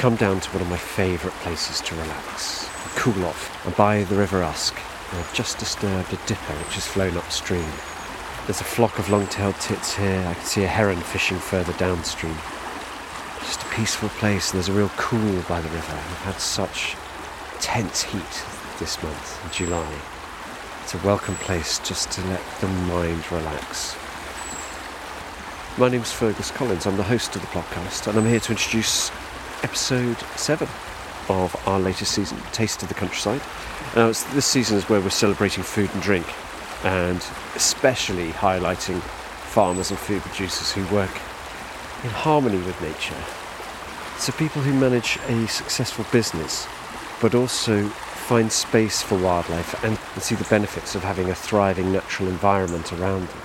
Come down to one of my favourite places to relax cool off. I'm by the River Usk, and I've just disturbed a dipper which has flown upstream. There's a flock of long-tailed tits here. I can see a heron fishing further downstream. Just a peaceful place, and there's a real cool by the river. We've had such tense heat this month in July. It's a welcome place just to let the mind relax. My name's Fergus Collins. I'm the host of the podcast, and I'm here to introduce episode seven of our latest season, Taste of the Countryside. Now, this season is where we're celebrating food and drink, and especially highlighting farmers and food producers who work in harmony with nature. So, people who manage a successful business, but also find space for wildlife and, and see the benefits of having a thriving natural environment around them.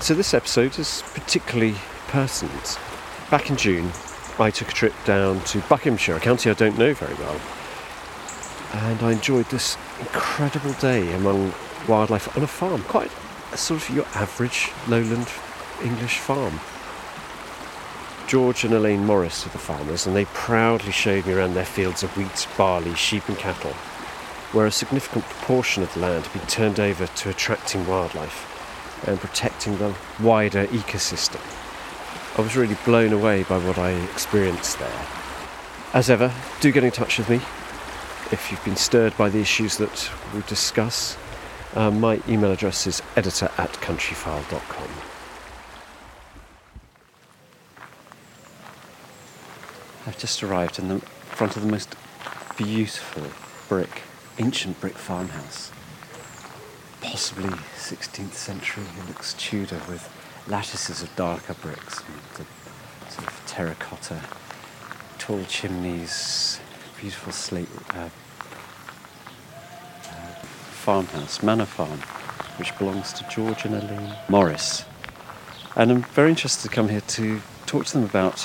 So, this episode is particularly pertinent. Back in June, I took a trip down to Buckinghamshire, a county I don't know very well, and I enjoyed this incredible day among wildlife on a farm, quite a sort of your average lowland English farm. George and Elaine Morris are the farmers, and they proudly showed me around their fields of wheat, barley, sheep, and cattle, where a significant proportion of the land had been turned over to attracting wildlife and protecting the wider ecosystem. I was really blown away by what I experienced there. As ever, do get in touch with me if you've been stirred by the issues that we discuss. Um, my email address is editor at countryfile.com. I've just arrived in the front of the most beautiful brick, ancient brick farmhouse. Possibly 16th century. It looks Tudor with lattices of darker bricks and terracotta, tall chimneys, beautiful slate uh, uh, farmhouse, manor farm, which belongs to George and Elaine Morris. And I'm very interested to come here to talk to them about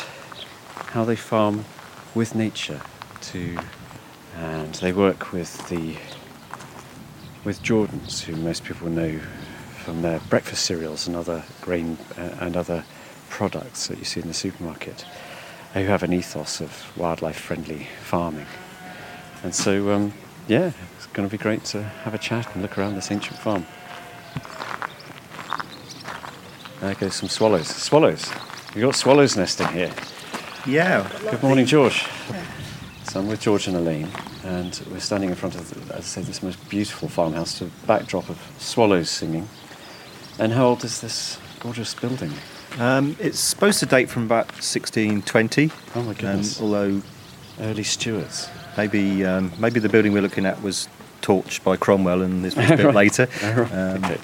how they farm with nature to and they work with the with Jordans, who most people know from their breakfast cereals and other grain uh, and other products that you see in the supermarket, who have an ethos of wildlife-friendly farming. And so, um, yeah, it's going to be great to have a chat and look around this ancient farm. There goes some swallows. Swallows. We've got swallows nesting here. Yeah. Good morning, George. So I'm with George and Elaine, and we're standing in front of, as I say, this most beautiful farmhouse to a backdrop of swallows singing. And how old is this gorgeous building? Um, it's supposed to date from about 1620. Oh my goodness. Um, although Early Stuarts. maybe um, maybe the building we're looking at was torched by Cromwell and this was built Right. later. Right. Um, okay.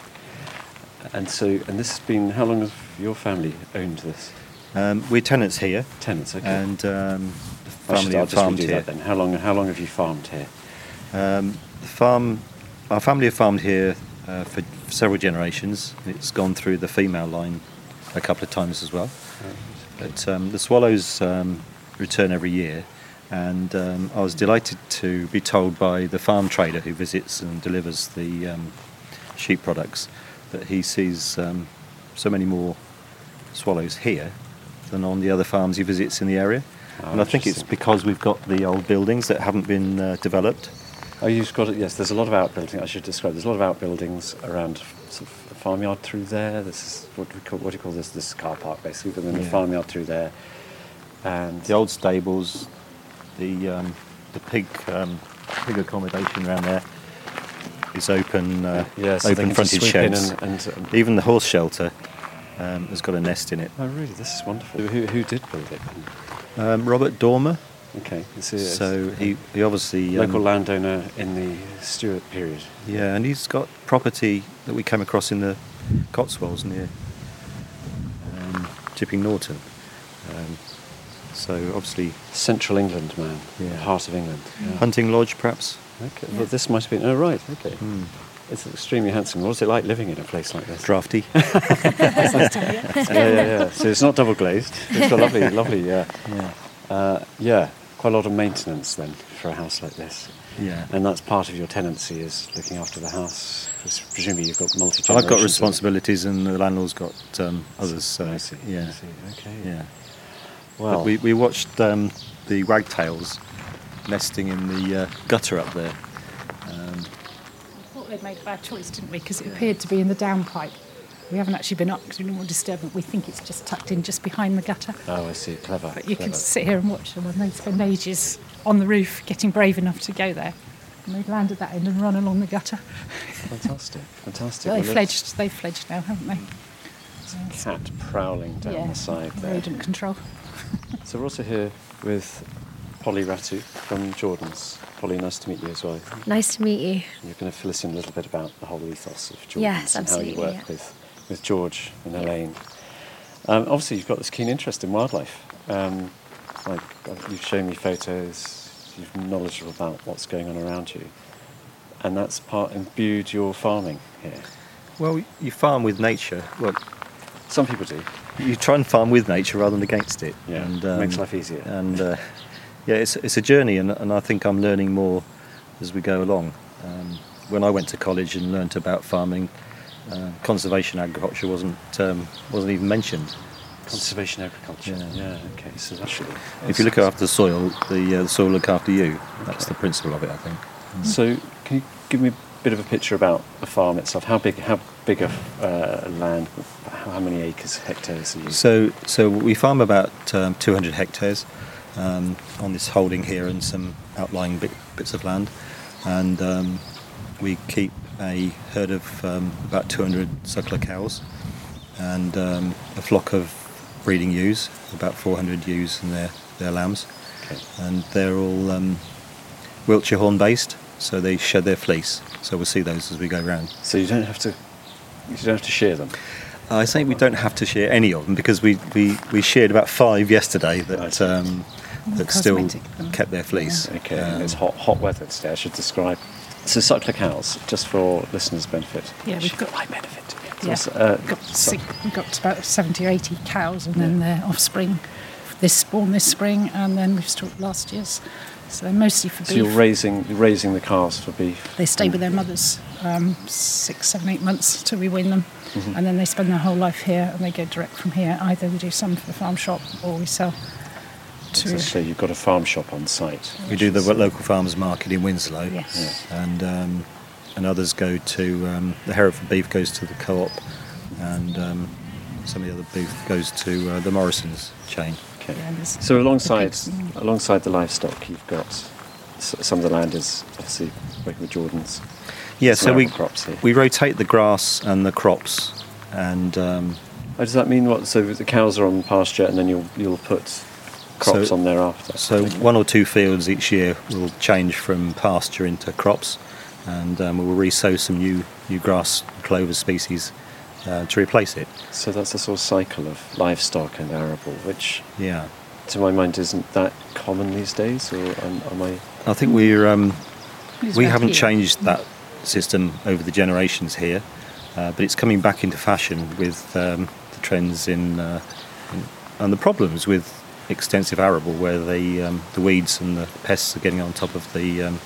And so, and this has been how long have your family owned this? Um, we're tenants here, Tenants, okay. and um, the family have farmed here. that then. How long? How long have you farmed here? Um, the farm, our family have farmed here uh, for several generations. It's gone through the female line a couple of times as well. But um, the swallows um, return every year, and um, I was delighted to be told by the farm trader who visits and delivers the um, sheep products that he sees um, so many more swallows here than on the other farms he visits in the area. Oh, and I think it's because we've got the old buildings that haven't been uh, developed. Oh, you've got it. Yes, there's a lot of outbuildings. I should describe. There's a lot of outbuildings around sort of a farmyard through there. This is what we call what do you call this? This car park basically, but then the farmyard through there, and the old stables, the um, the pig um, pig accommodation around there is open uh, yeah, so open fronted sheds. and, and, and Even the horse shelter um, has got a nest in it. oh, really? This is wonderful. Who, who did build it? Um, Robert Dormer, Okay, this is so he, he obviously um, local landowner in the Stuart period. yeah, and he's got property that we came across in the Cotswolds near um, Chipping Norton. Um, so obviously Central England man, Yeah. heart of England. Yeah. hunting lodge perhaps. Okay, well, this might have been. Oh, right. Okay, Hmm. it's extremely handsome. What's it like living in a place like this? Drafty. yeah, yeah, yeah. So it's not double glazed. It's got lovely, lovely. Yeah, yeah. uh, yeah. Quite a lot of maintenance then for a house like this. Yeah. And that's part of your tenancy is looking after the house. 'Cause presumably you've got multi. I've got responsibilities, and the landlord's got um, others. So I see. yeah, I see. Okay. yeah. Well, But we, we watched um, the wagtails nesting in the uh, gutter up there. Um, thought they'd made a bad choice, didn't we? Because it appeared to be in the downpipe. We haven't actually been up because we didn't want to disturb them. We think it's just tucked in just behind the gutter. oh, I see. Clever. But you clever. can sit here and watch them and they spend ages on the roof getting brave enough to go there. And they've landed that end and run along the gutter. Fantastic. Fantastic. They Well, fledged. They've fledged now, haven't they? there's a cat prowling down yeah. the side there. Rodent control. So we're also here with Polly Ratu from Jordan's. Polly, nice to meet you as well. Nice to meet you. You're going to fill us in a little bit about the whole ethos of Jordan's Yes, and how you absolutely, work yeah. with, with George and Elaine. Um, obviously, you've got this keen interest in wildlife. Um, like uh, you've shown me photos, you're knowledgeable about what's going on around you, and that's part imbued your farming here. well, you farm with nature. Well, Some people do. you try and farm with nature rather than against it. Yeah, and, um, makes life easier. And uh, yeah, it's it's a journey, and, and I think I'm learning more as we go along. Um, when I went to college and learnt about farming, uh, conservation agriculture wasn't um, wasn't even mentioned. Conservation agriculture. Yeah. Yeah. Okay. So actually, If you look after the soil, the uh, the soil look after you. That's the principle of it, I think. So, can you give me a bit of a picture about the farm itself? How big, how big a uh, land? How, how many acres, hectares are you? So, so we farm about um, 200 hectares um, on this holding here and some outlying bit, bits of land, and um, we keep a herd of um, about 200 suckler cows and um, a flock of breeding ewes, about 400 ewes and their, their lambs, Okay. and they're all um, Wiltshire horn based, so they shed their fleece. So we'll see those as we go round. So you don't have to, you don't have to shear them. I think we don't have to share any of them because we, we, we shared about five yesterday that see. um, that still kept their fleece. Okay. Um, it's hot, hot weather today. I should describe. So suckler cows, just for listeners' benefit. Yeah, we've got- my benefit. Yeah, uh, got six, we've got about 70 or 80 cows and then their offspring this spawn this spring and then we've stored last year's. So they're mostly for beef. so you're raising, you're raising the calves for beef. They stay with their mothers um, six, seven, eight months till we win them, Mm-hmm. and then they spend their whole life here, and they go direct from here. Either we do some for the farm shop, or we sell to. So you've got a farm shop on site. we do the local farmers market in Winslow, Yes. and um, and others go to um, the Hereford beef goes to the co-op, and um, some of the other beef goes to uh, the Morrison's chain. Okay. Yeah, So alongside the alongside the livestock, you've got some of the land is obviously working with Jordan's. Yeah, so we crops we rotate the grass and the crops, and um, Oh, does that mean what? So the cows are on pasture, and then you'll you'll put crops So- on thereafter. So one or two fields each year will change from pasture into crops, and um, we'll resow some new new grass clover species uh, to replace it. So that's a sort of cycle of livestock and arable, which, Yeah. to my mind, isn't that common these days, or am, am I? I think we're um, we around haven't here. changed that system over the generations here, uh, but it's coming back into fashion with um, the trends in, uh, in and the problems with extensive arable, where the um, the weeds and the pests are getting on top of the um,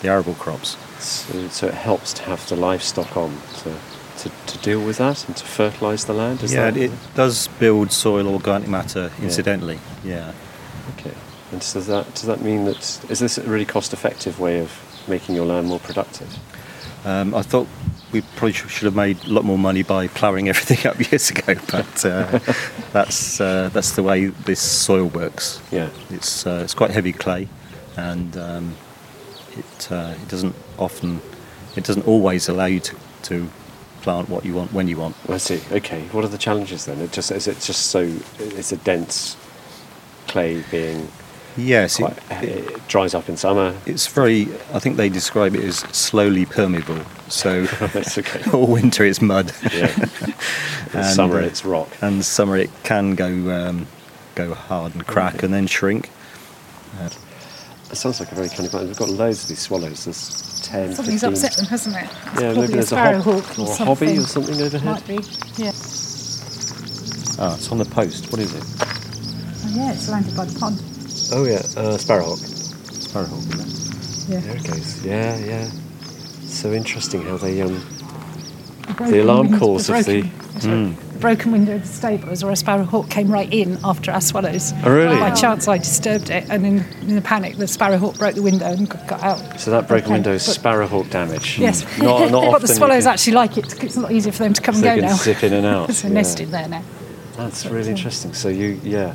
the arable crops. So, so it helps to have the livestock on to, to, to deal with that and to fertilise the land. Is yeah, that it does build soil organic matter incidentally. Yeah. Okay. And so does that does that mean that is this a really cost-effective way of making your land more productive? Um, I thought we probably should have made a lot more money by ploughing everything up years ago, but uh, that's uh, that's the way this soil works. Yeah. It's uh, it's quite heavy clay, and um, it uh, it doesn't often it doesn't always allow you to, to plant what you want when you want. I see. Okay. What are the challenges then? It just is it just so it's a dense clay being Yes, quite, it, it, dries up in summer. it's very. I think they describe it as slowly permeable. So That's okay. all winter it's mud. Yeah. And, summer uh, it's rock. and summer it can go um, go hard and crack Okay. and then shrink. It sounds like a very kind of. We've got loads of these swallows. There's 10, Something's 15. upset them, hasn't it? It's Yeah, maybe there's a, sparrowhawk hob- or a hobby or something overhead. Might be. Yeah. Ah, it's on the post. What is it? Oh, yeah, it's landed by the pond. Oh yeah, uh, sparrowhawk. Sparrowhawk. isn't? Yeah. There it goes. Yeah, yeah. So interesting how they um. broken alarm window- calls of the- that's right. The broken window of the stables or a sparrowhawk came right in after our swallows. Oh, really? By chance, I disturbed it, and in, in the panic, the sparrowhawk broke the window and got, got out. So that broken Okay, window is but- sparrowhawk damage. Yes, Not, not but the swallows can- actually like it. It's a lot easier for them to come so and they go can now. zip in and out. There's a yeah. nest in there now. That's really interesting. So you, yeah,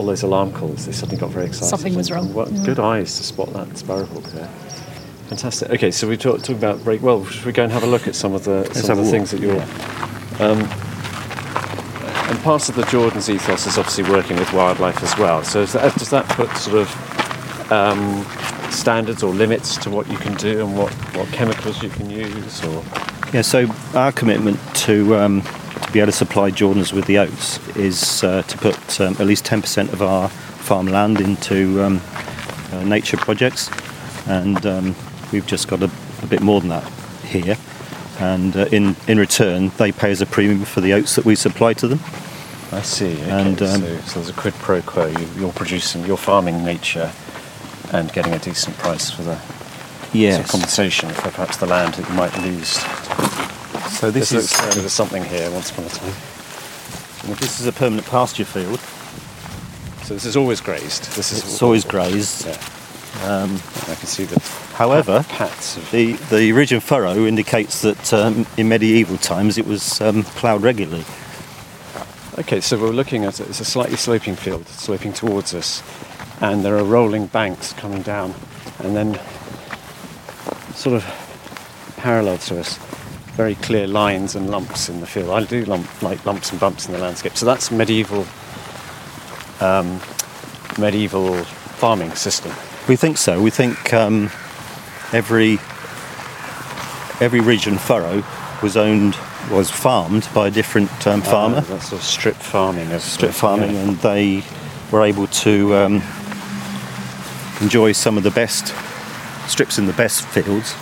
all those alarm calls, they suddenly got very excited. Something was wrong. What Yeah. good eyes to spot that sparrowhawk there. Fantastic. Okay, so we talk, talk about break. Well, should we go and have a look at some of the Let's some of the things that you're. Um, and part of the Jordan's ethos is obviously working with wildlife as well. So is that, does that put sort of um, standards or limits to what you can do and what, what chemicals you can use? Or Yeah, so our commitment to um, to be able to supply Jordans with the oats is uh, to put um, at least 10% of our farmland into um, uh, nature projects, and um, we've just got a, a bit more than that here. And uh, in in return, they pay us a premium for the oats that we supply to them. I see. Okay. And, um, so, so there's a quid pro quo. You, you're producing, you're farming nature, and getting a decent price for the of compensation for perhaps the land that you might lose. So this This is um, there was something here once upon a time. this is a permanent pasture field. So this is always grazed. This is It's always grazed. Yeah. Um, I can see the However, pats The, the ridge and furrow indicates that um, in medieval times it was um, ploughed regularly. Okay, so we're looking at it. It's a slightly sloping field, sloping towards us, and there are rolling banks coming down, and then sort of parallel to us, very clear lines and lumps in the field. I do lump, like lumps and bumps in the landscape. So that's medieval, um, medieval farming system. We think so. We think um, every every ridge and furrow was owned was farmed by a different um, farmer, Uh, that's sort of strip farming strip farming, yeah. and they were able to um, enjoy some of the best strips in the best fields,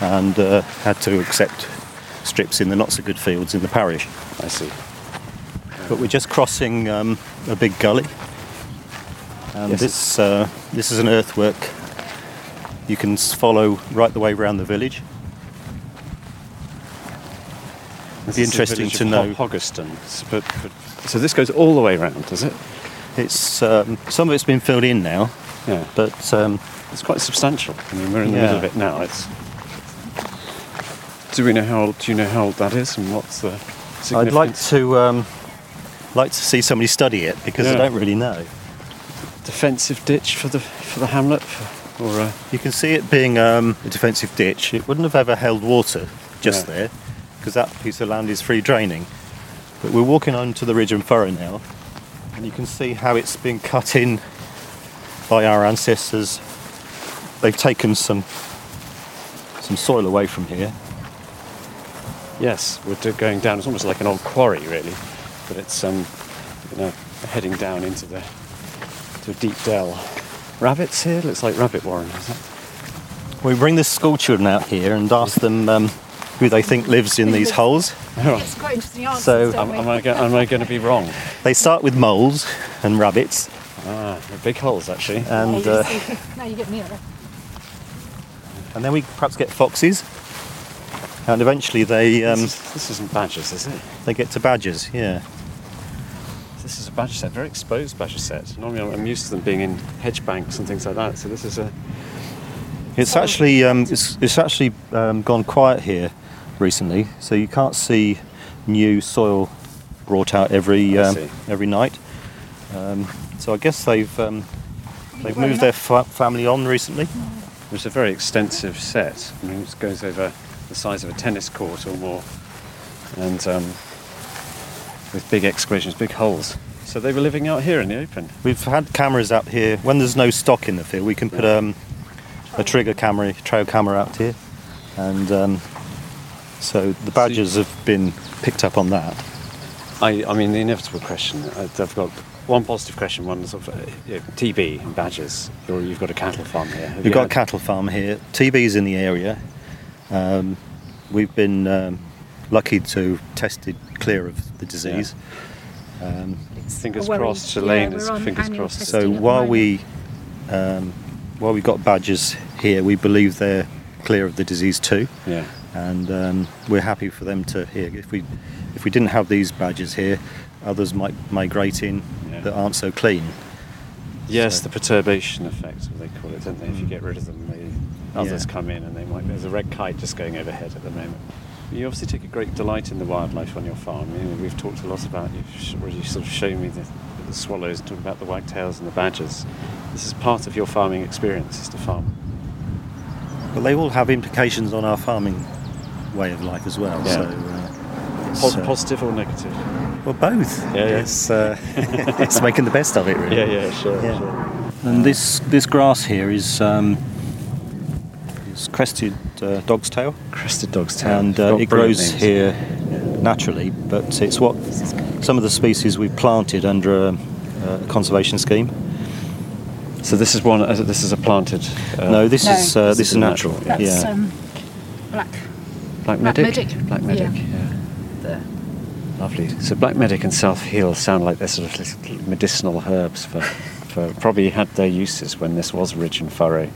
and uh, had to accept strips in the not so good fields in the parish. I see. But we're just crossing um, a big gully. And Yes, this uh, this is an earthwork you can follow right the way around the village. It'd be interesting to know. Hoggeston. But, but, so this goes all the way around, does it? It's um, some of it's been filled in now, Yeah. but um, It's quite substantial. I mean, we're in the Yeah. middle of it now. It's. Do we know how old? Do you know how old that is, and what's the I'd like to um, like to see somebody study it because I don't really know. defensive ditch for the for the hamlet, or uh, You can see it being um, a defensive ditch. It wouldn't have ever held water just Yeah. there because that piece of land is free draining. But we're walking onto the ridge and furrow now, and you can see how it's been cut in by our ancestors. They've taken some some soil away from here, Yes, we're going down. It's almost like an old quarry, really, but it's um, you know, heading down into the to a deep dell. Rabbits here. Looks like rabbit warren. Is it? We bring the school children out here and ask them um, who they think lives in these holes. It's quite interesting answers, So- don't Am, we? am I go- am I going to be wrong? They start with moles and rabbits, Ah, they're big holes actually. and uh, now you get nearer. and then we perhaps get foxes, and eventually they um, this, is, this isn't badgers, is it? they get to badgers. Yeah, This is a badger sett, very exposed badger sett. Normally, I'm- I'm used to them being in hedge banks and things like that. So this is a it's actually um, it's, it's actually um, gone quiet here recently, so you can't see new soil brought out every um, every night. Um, so I guess they've um, they've moved their fa- family on recently. It's a very extensive sett. I mean, it goes over the size of a tennis court or more, and um, with big excavations, big holes. So they were living out here in the open. We've had cameras out here. When there's no stock in the field, we can put um, a trigger camera, trail camera out here, and um, so the badgers have been picked up on that. I, I mean, the inevitable question. uh, I've got one positive question, one sort of uh, yeah, TB and badgers. Or you've got a cattle farm here. Have We've you got a cattle farm here. TB's in the area. Um, we've been um, lucky to tested clear of the disease. Um, Fingers A worry. crossed. Yeah, Elaine we're is fingers crossed. so while we um, while we've got badgers here, we believe they're clear of the disease too. Yeah. and um, we're happy for them to here. If we if we didn't have these badgers here, others might migrate in Yeah. that aren't so clean. Yes, So- the perturbation effect, as they call it, don't they? If you get rid of them, they, others Yeah. come in and they might. There's a red kite just going overhead at the moment. You obviously take a great delight in the wildlife on your farm. You know, we've talked a lot about. You've already sort of shown me the, the swallows, talking about the wagtails and the badgers. This is part of your farming experience, is to farm. But they all have implications on our farming way of life as well. Yeah. So, uh, it's, Pos- uh, positive or negative? well, both. Yeah, yeah. It's uh, it's making the best of it, really. yeah, yeah, sure, Yeah. And this this grass here is um, is crested uh, dog's tail. Crested dog's tail. and uh, it grows names. here naturally, but it's what some of the species we've planted under a, a conservation scheme. So this is one. uh, This is a planted. Uh, no, this No. is uh, This this is is natural. natural, That's yeah. um, black. Black Black medic. medic. Black medic. Yeah. yeah. The, Lovely. So black medic and self heal sound like they're sort of medicinal herbs for, for probably had their uses when this was ridge and furrow.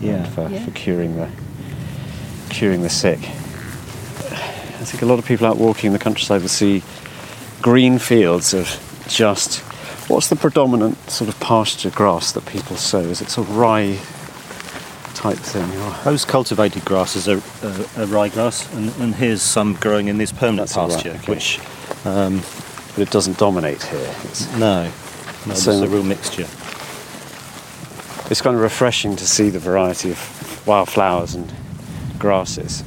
Yeah. and For, Yeah. for curing the curing the sick. I think a lot of people out walking in the countryside will see green fields of just what's the predominant sort of pasture grass that people sow? Is it sort of rye type thing? Or Those cultivated grasses are, uh, are ryegrass, and, and here's some growing in this permanent That's all right, pasture, okay. which um, but it doesn't dominate here. It's, no, no, So- there's a real mixture. It's kind of refreshing to see the variety of wildflowers and grasses.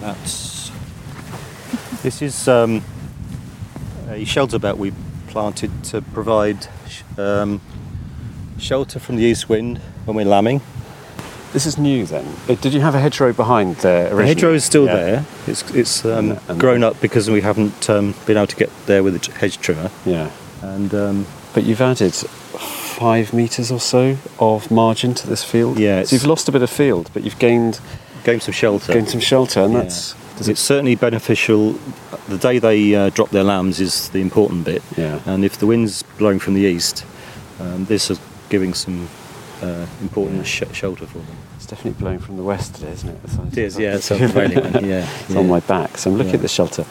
That's this is um, a shelter belt we planted to provide sh- um, shelter from the east wind when we're lambing. This is new then. Uh, Did you have a hedgerow behind there The originally? hedgerow is still Yeah. there. It's it's um, And- and- grown up because we haven't um, been able to get there with a hedge trimmer. Yeah. And um, But you've added five metres or so of margin to this field. Yeah, So you've lost a bit of field, but you've gained gained some shelter. gained some shelter, and Yeah. that's does it's certainly beneficial. The day they uh, drop their lambs is the important bit. Yeah. And if the wind's blowing from the east, um, this is giving some uh, important sh- shelter for them. It's definitely blowing from the west today, isn't it? It is, yeah, it's prevailing yeah, It's on my back, so I'm looking Yeah. at the shelter.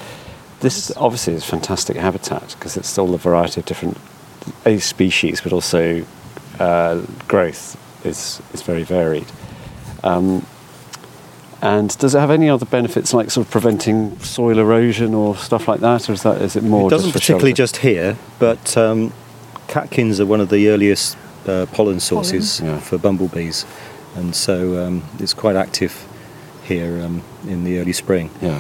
This obviously is fantastic habitat because it's all a variety of different a species, but also uh, growth is is very varied. Um, and does it have any other benefits, like sort of preventing soil erosion or stuff like that, or is that is it more? it doesn't just particularly shelter? just here, but um, catkins are one of the earliest uh, pollen sources Yeah. for bumblebees, and so um, it's quite active here um, in the early spring Yeah.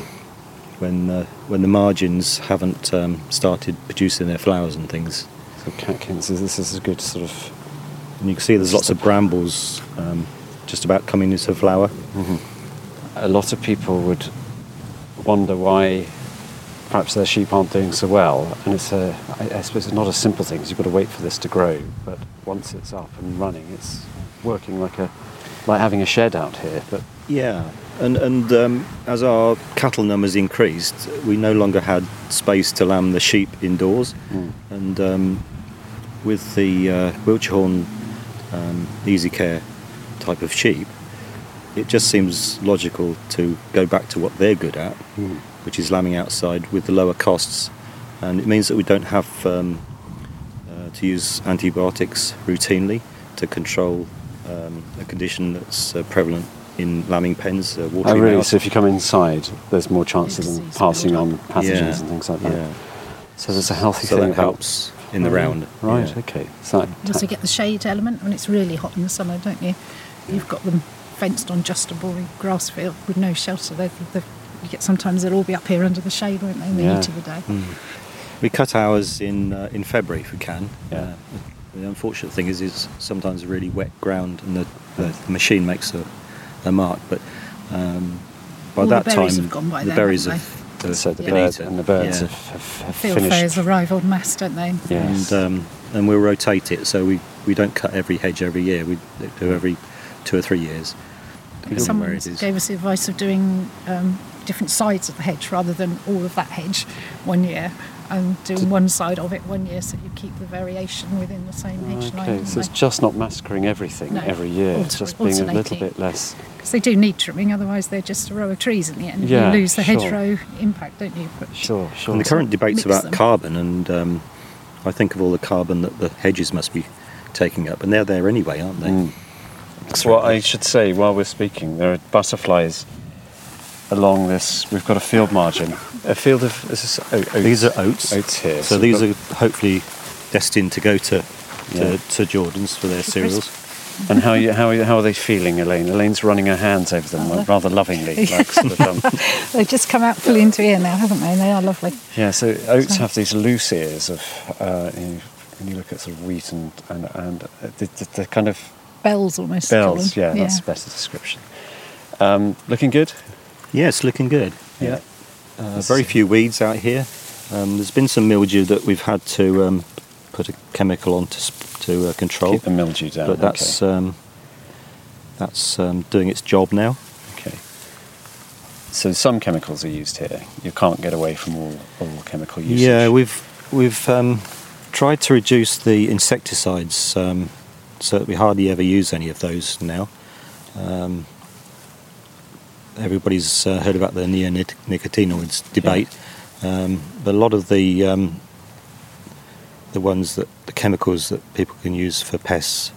when uh, when the margins haven't um, started producing their flowers and things. So catkins, is- this is a good sort of. And you can see there's lots of brambles um, just about coming into flower. A lot of people would wonder why perhaps their sheep aren't doing so well. And it's a, I, I suppose it's not a simple thing because you've got to wait for this to grow. But once it's up and running, it's working like a like having a shed out here. But Yeah, and and um, as our cattle numbers increased, we no longer had space to lamb the sheep indoors, and um, with the uh, Wiltshire um, Easy Care type of sheep, it just seems logical to go back to what they're good at, which is lambing outside with the lower costs, and it means that we don't have um, uh, to use antibiotics routinely to control um, a condition that's uh, prevalent in lambing pens, uh, oh, really? mouth. So if you come inside, there's more chance of them passing on pathogens Yeah, and things like that. yeah. So there's a healthy So thing that about helps in the Oh, round. Right. yeah. Okay. So You also get the shade element when it's really hot in the summer, don't you? You've got them fenced on just a boring grass field with no shelter. They, they, you get sometimes they'll all be up here under the shade, won't they, in the Yeah. heat of the day? We cut ours in uh, in February if we can. Yeah. Uh, the unfortunate thing is, is sometimes really wet ground and the, the, machine makes a, a mark. But um, by All that berries time, have gone by the then, berries haven't have, have so the been birds and the birds Yeah. have, have, have Field finished. fairs arrive en masse, don't they? Yes. and um, and we'll rotate it. So we, we don't cut every hedge every year. We do every two or three years. Someone where it is. gave us the advice of doing um, different sides of the hedge rather than all of that hedge one year and doing one side of it one year so you keep the variation within the same hedge line. Okay, so it's just not massacring everything No, every year. it's just being a little bit less. Because they do need trimming, otherwise they're just a row of trees in the end. Yeah, you lose the sure. hedgerow impact, don't you? But Sure, sure. And the current debates about them. carbon, and um, I think of all the carbon that the hedges must be taking up, and they're there anyway, aren't they? Mm. So what I should say while we're speaking, there are butterflies along this. We've got a field margin, a field of this is o- oats. These are oats. Oats here. So, we've these are hopefully destined to go to to, Yeah. to Jordan's for their cereals. And how are you, how are you, how are they feeling, Elaine? Elaine's running her hands over them like, rather lovingly, like sort of. Um, they've just come out fully into ear now, haven't they? And they are lovely. yeah. So oats So- have these loose ears of. Uh, you know, when you look at sort of wheat and and and uh, the, the, the kind of Bells almost. bells, them. yeah, that's a better description. Um, looking good. Yeah, it's looking good. Yeah. Uh, very few weeds out here. Um, there's been some mildew that we've had to um, put a chemical on to, to uh, control, Keep the mildew down. but that's um, that's um, doing its job now. okay. okay. So some chemicals are used here. You can't get away from all, all chemical usage. Yeah, we've we've um, tried to reduce the insecticides, um, so that we hardly ever use any of those now. Um, everybody's uh, heard about the neonicotinoids debate, um, but a lot of the um, the ones that the chemicals that people can use for pests,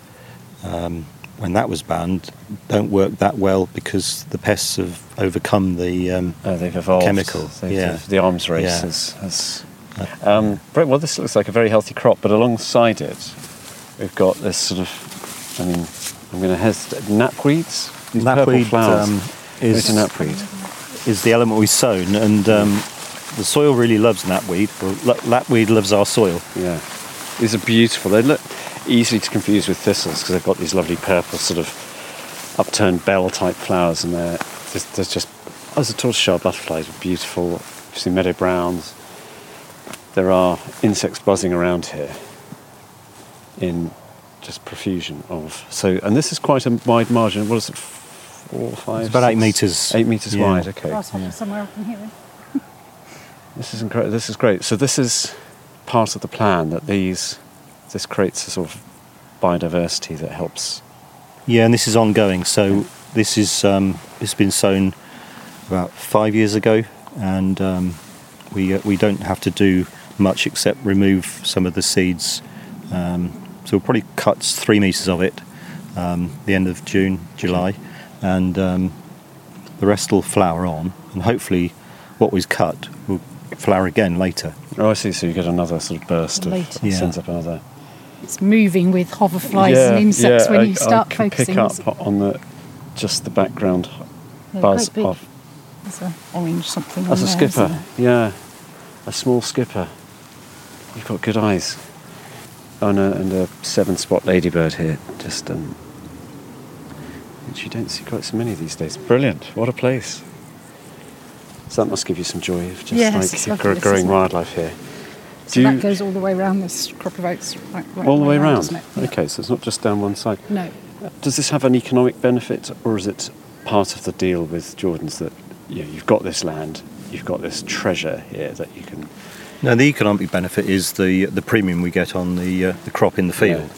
um, when that was banned, don't work that well because the pests have overcome the um, Oh, they've evolved. chemical. They've- yeah. they've- the arms race Yeah. has. has um, well, this looks like a very healthy crop, but alongside it, we've got this sort of. I mean, I'm going to hesitate. Knapweeds. These purple flowers. um, Is knapweed. is the element we've sown, and um, the soil really loves knapweed. Well, knapweed loves our soil. Yeah, these are beautiful. They look easily to confuse with thistles because they've got these lovely purple sort of upturned bell type flowers, and they're there's, there's just as a tortoiseshell butterflies, are beautiful. You see meadow browns. There are insects buzzing around here in just profusion of so, and this is quite a wide margin. What is it? Four, five. It's about eight metres. Eight meters Yeah. wide. Okay. Grasshopper somewhere up in here. This is incredible. This is great. So this is part of the plan that these this creates a sort of biodiversity that helps. Yeah, and this is ongoing. So this is um, it's been sown about five years ago, and um, we uh, we don't have to do much except remove some of the seeds. Um, so we'll probably cut three meters of it um, the end of June, July, and um, the rest will flower on, and hopefully what was cut will flower again later. Oh, I see. So you get another sort of burst of Later. Yeah. sends up another. It's moving with hoverflies and insects when I, you start I can focusing. pick up on the just the background They're buzz quite big. of There's a orange something. as on a there, skipper. isn't? Yeah, a small skipper. You've got good eyes. Oh, and a, and a seven spot ladybird here, just um, which you don't see quite so many these days. Brilliant! What a place. So that must give you some joy of just Yes, like lovely, gr- growing wildlife here. So Do that you- goes all the way around this crop of oats. Right, right all the way around. doesn't it? Okay, so it's not just down one side. No. Does this have an economic benefit, or is it part of the deal with Jordans that you know, you've got this land, you've got this treasure here that you can? No, the economic benefit is the the premium we get on the uh, the crop in the field.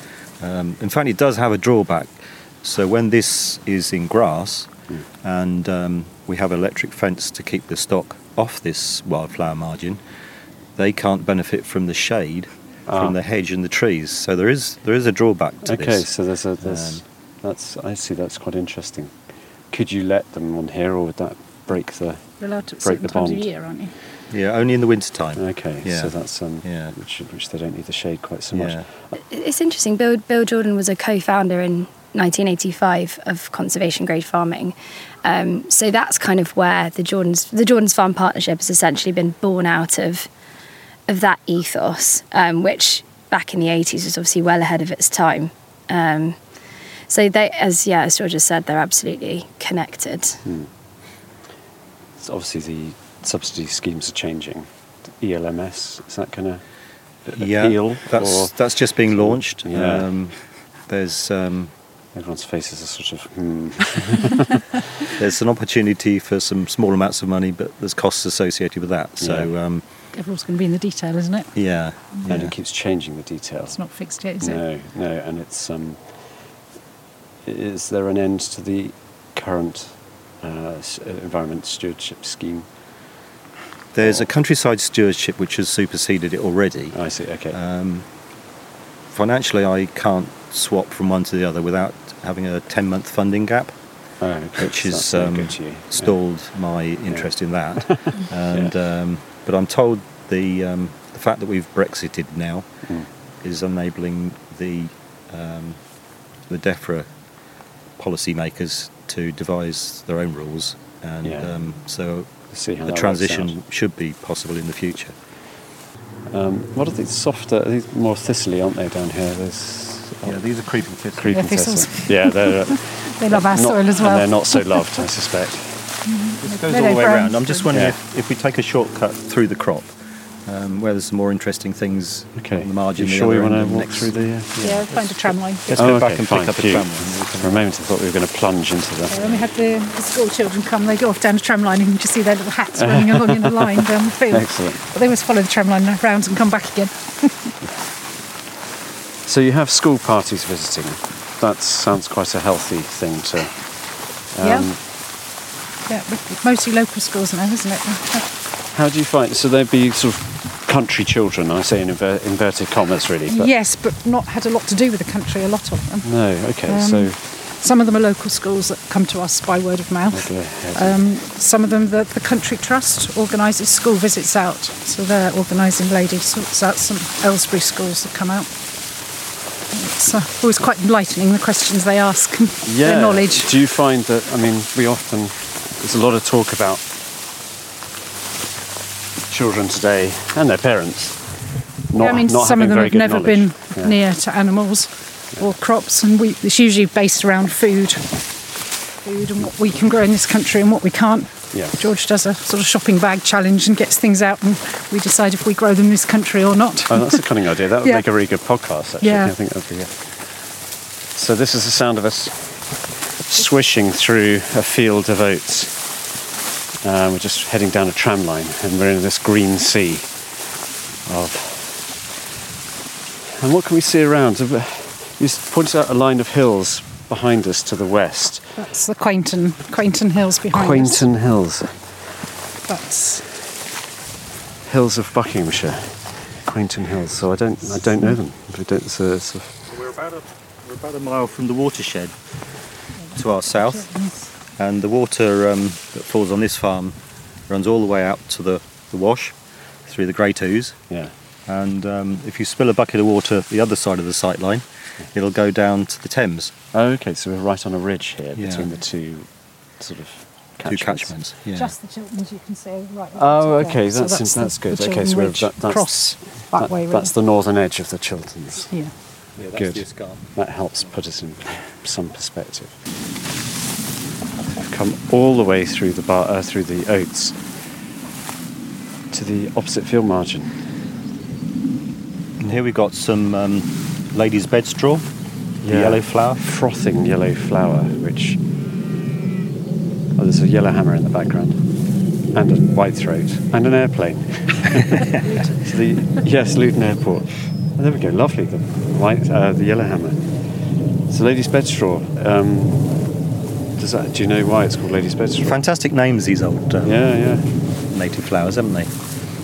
Um, in fact, it does have a drawback. So when this is in grass, and um, we have electric fence to keep the stock off this wildflower margin, they can't benefit from the shade Ah. from the hedge and the trees. So there is there is a drawback to okay, this. Okay, so there's a there's Um, that's I see that's quite interesting. Could you let them on here, or would that break the? You're allowed to Break certain the times bond. of year, aren't you? Yeah, only in the winter time. Okay, Yeah. so that's um, Yeah. which, which they don't need the shade quite so much. Yeah. It's interesting. Bill, Bill Jordan was a co-founder in 1985 of conservation grade farming. Um, so that's kind of where the Jordans the Jordans Farm Partnership has essentially been born out of of that ethos, um, which back in the 80s was obviously well ahead of its time. Um, so they, as yeah, as Georgia said, they're absolutely connected. So obviously the subsidy schemes are changing. ELMS is that going to Yeah, appeal? that's or that's just being launched. Yeah. Um, there's um, everyone's faces are sort of hmm. there's an opportunity for some small amounts of money, but there's costs associated with that. So Yeah. um, Everyone's going to be in the detail, isn't it? yeah, and yeah. it keeps changing the detail. It's not fixed yet, is it? No, no, and it's um, is there an end to the current uh, uh, environment stewardship scheme? there's a countryside stewardship which has superseded it already. I see. Okay. Um, financially, I can't swap from one to the other without having a 10 month funding gap, oh, okay. which has um, you. Yeah. stalled my interest in that. and um, but I'm told the um, the fact that we've Brexited now Mm. is enabling the um, the DEFRA policymakers to devise their own rules, and Yeah. um, so See the transition should be possible in the future. Um, what are these softer? Are these more thistly, aren't they, down here? There's Yeah, these are creeping thistles. creeping Yeah, thistles. thistle. Yeah, they're uh, They love our not, soil as well. and they're not so loved, I suspect. This goes They all the way brown. around. I'm just wondering Yeah. if, if we take a shortcut through the crop, um, where there's some more interesting things Okay. on the margin. You sure you want to walk next- through the? Uh, Yeah, find a tram line. Let's oh, go okay, back and fine, pick up a phew. tram line. For a moment, I thought we were going to plunge into Yeah, the. when we had the, the school children come, they go off down the tram line and you just see their little hats running along in a line down the field. Excellent. But they always follow the tram line round and come back again. So you have school parties visiting. That sounds quite a healthy thing to. yeah. um, Yeah, with- mostly local schools now, isn't it? How do you find? So they'd be sort of country children. I say in inver- inverted commas, really. But yes, but not had a lot to do with the country, a lot of them. No. Okay. Um, so. Some of them are local schools that come to us by word of mouth. Okay. Um, some of them, the, the Country Trust organises school visits out. So they're organising ladies, sorts out some Aylesbury schools that come out. It's uh, always quite enlightening, the questions they ask and their knowledge. Do you find that? I mean, we often there's a lot of talk about children today and their parents. Not, Yeah, I mean, not some of them have never knowledge. been Yeah. near to animals or crops, and we, it's usually based around food. Food and what we can grow in this country and what we can't. Yeah. George does a sort of shopping bag challenge and gets things out, and we decide if we grow them in this country or not. Oh, that's a cunning idea. That would Yeah. make a really good podcast. Actually, Yeah. I think that would be. uh, So this is the sound of us swishing through a field of oats. Uh, we're just heading down a tram line, and we're in this green sea of. And what can we see around? You pointed out a line of hills behind us to the west. That's the Quainton, Quainton Hills behind us. Quainton Hills, That's hills of Buckinghamshire. Quainton Hills. So I don't, I don't know them. I don't. It's a, it's a, We're about a, we're about a mile from the watershed to our south, and the water um, that falls on this farm runs all the way out to the, the wash through the Great Ouse. yeah. And um, if you spill a bucket of water the other side of the sight line, it'll go down to the Thames. Oh, okay. So we're right on a ridge here Yeah. between the two sort of Two catchments. Yeah. just the Chilterns you can see right. Oh, top there. okay, So that's- the- that's good. Okay, so we're- Ridge that- that's- cross that, That- way. Really. That's the northern edge of the Chilterns. yeah. yeah, that's Good. the. That helps put us in some perspective. We've come all the way through the bar, uh, through the oats, to the opposite field margin. And here we've got some um, lady's bed straw, the yellow flower. Frothing yellow flower, which. Oh, there's a yellow hammer in the background. And a white throat. And an airplane. so the, yes, Luton Airport. Oh, there we go, lovely. The white, uh, the yellow hammer. So lady's bedstraw. Um, does that, do you know why it's called lady's bedstraw? Fantastic names, these old um, Yeah, yeah. native flowers, haven't they?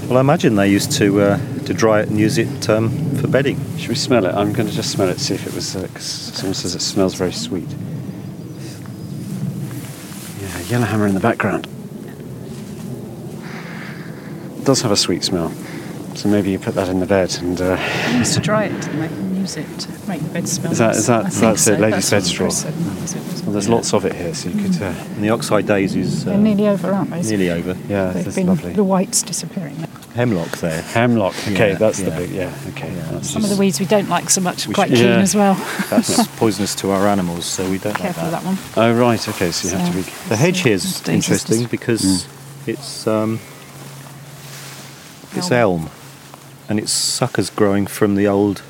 Well, I imagine they used to uh, to dry it and use it um, for bedding. Should we smell it? I'm going to just smell it, see if it was. Because someone says it smells very sweet. Yeah, yellowhammer in the background. It does have a sweet smell. So maybe you put that in the bed and. Uh, We used to dry it, didn't they? And use it to make the bed smell. Is that- nice. that- I think that's it, so. ladies' That's bed straw? Chris said, that was it, wasn't well, it? there's lots of it here, so you could. Uh, And the oxeye daisies They're uh, nearly over, aren't they? nearly over. yeah, They've that's been lovely. the whites disappearing. Hemlock there. Hemlock. Okay, Yeah, that's the big. Yeah. Okay. That's Some of the weeds we don't like so much are quite should- keen Yeah. as well. That's poisonous to our animals, so we don't Careful like of that one. Oh right. Okay. So you have to So- be. The hedge here is interesting just- because it's um, it's elm, and it's suckers growing from the old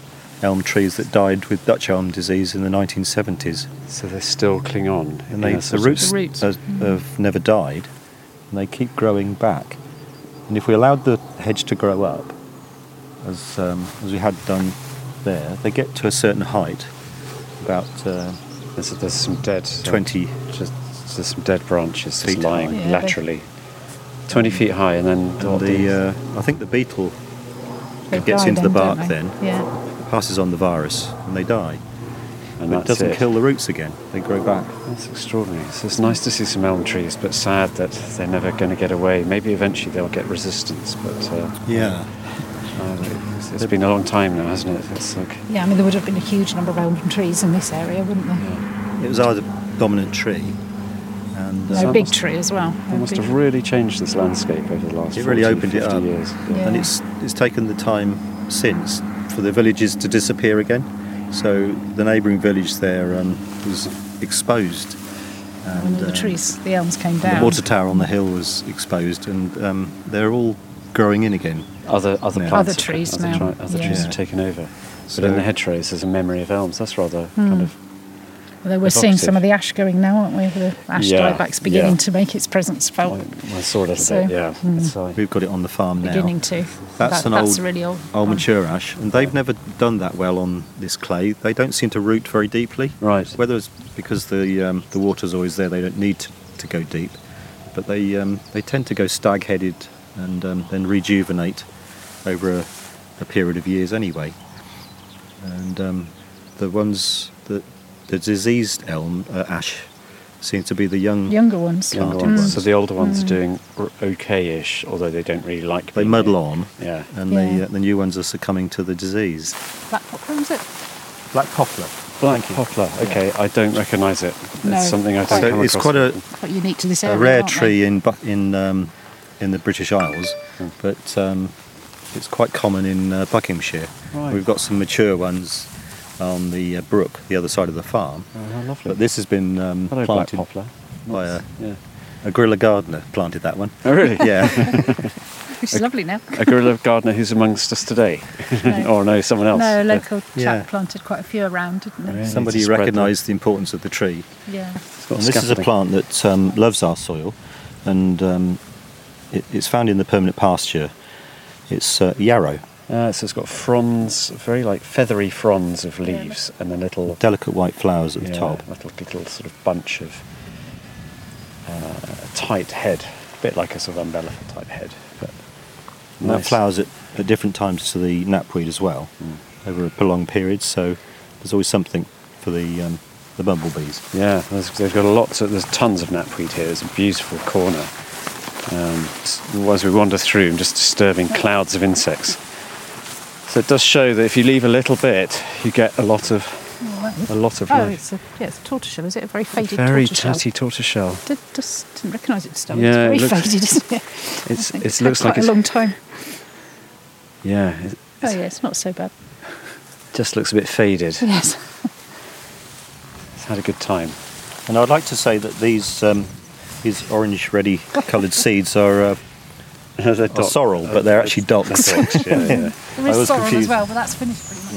elm trees that died with Dutch elm disease in the 1970s, So they still cling on. and they, the roots, The roots. Have, have never died, and they keep growing back. And if we allowed the hedge to grow up, as um, as we had done there, they get to a certain height, about uh, There's, there's some dead. uh, 20 Just there's some dead branches just lying high. Yeah, they- laterally. Twenty feet high, and then and what the uh, I think the beetle They gets into the then, don't bark then. Yeah. passes on the virus, and they die. And But it doesn't it. kill the roots again; they grow back. That's extraordinary. So it's nice to see some elm trees, but sad that they're never going to get away. Maybe eventually they'll get resistance, but uh, Yeah. uh, it's, it's been a long time now, hasn't it? It's like Yeah, I mean, there would have been a huge number of elm trees in this area, wouldn't there? It was our dominant tree, and No, uh, a big must- tree as well. It must have really changed this landscape over the last. It really 40, opened it 50 up. years. Yeah. and it's it's taken the time since for the villages to disappear again. So the neighbouring village there um, was exposed, When and all the um, trees, the elms came down. the water tower on the hill was exposed, and um, they're all growing in again. Other other Yeah. plants, Other trees other, now, tri- other trees have taken over. So- but in the hedgerows, there's a memory of elms. That's rather kind of Although we're seeing some of the ash going now, aren't we? The ash Yeah, dieback's beginning yeah. to make its presence felt. I saw a little So, bit. Yeah. It's, uh, We've got it on the farm now. beginning to. That's that, an that's old, a really old. old mature ash, and they've never done that well on this clay. They don't seem to root very deeply. Right. Whether it's because the um, the water's always there, they don't need to, to go deep, but they um, they tend to go stag-headed and um, then rejuvenate over a, a period of years anyway. And um, the ones that the diseased elm uh, ash seem to be the young. Younger ones. younger ones. ones. So the older ones are doing okay-ish, although they don't really like. They muddle on, Yeah. and Yeah. the uh, the new ones are succumbing to the disease. Black poplar, is it? Black poplar. Black poplar. Okay, I don't recognise it. No. It's something I don't So come it's quite a, Quite unique to this area. a rare aren't they? tree in in um, in the British Isles, but um, it's quite common in uh, Buckinghamshire. Right. We've got some mature ones on the uh, brook, the other side of the farm. Oh, how lovely. But this has been um, Hello, black planted poplar. by a, Yeah. a guerrilla gardener. Planted that one. Oh, really? Yeah, Which is lovely now. a guerrilla gardener who's amongst us today, No. or no, someone else. No, a Yeah. local chap Yeah. planted quite a few around, didn't they? Really? somebody to recognised the importance of the tree. Yeah. And this is a plant that um, loves our soil, and um, it, it's found in the permanent pasture. It's uh, yarrow, Uh, so it's got fronds, very like feathery fronds of leaves, and then little delicate white flowers at the yeah, top. little little sort of bunch of uh, tight head, a bit like a sort of umbrella type head. But And that flowers at, at different times to the knapweed as well, Mm. over a prolonged period. So there's always something for the um, the bumblebees. Yeah, there's, they've got a lot. So there's tons of knapweed here. It's a beautiful corner. Um, as we wander through, and just disturbing clouds of insects. So it does show that if you leave a little bit, you get a lot of a lot of Oh, life. it's a, yeah, it's a tortoiseshell, is it? A very faded very tortoiseshell. tatty tortoiseshell. Did, just didn't recognise it still. Yeah, it it's very looks- faded, isn't it? It's It's it looks like quite it's a long time. yeah. It Oh yeah, it's not so bad. just looks a bit faded. Yes. It's had a good time. And I'd like to say that these um, these orange, ready coloured seeds are uh, they're Or dock- sorrel, but they're actually docks. They're yeah, yeah. There I is was sorrel as confused. well, but that's finished pretty much.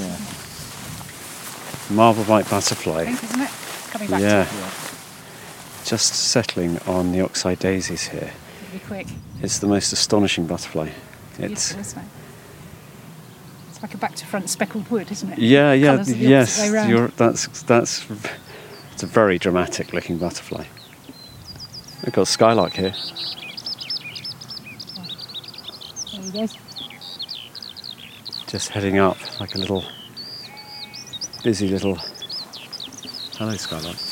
Yeah. Marble white butterfly. I think, isn't it? Coming back Yeah. to it. Just settling on the oxeye daisies here. It'll be quick. It's the most astonishing butterfly. It's Beautiful, isn't it? It's like a back to front speckled wood, isn't it? yeah, yeah, the yes. way. You're, that's that's it's a very dramatic looking butterfly. We've got skylark here. Just heading up like a little busy little. Hello skylark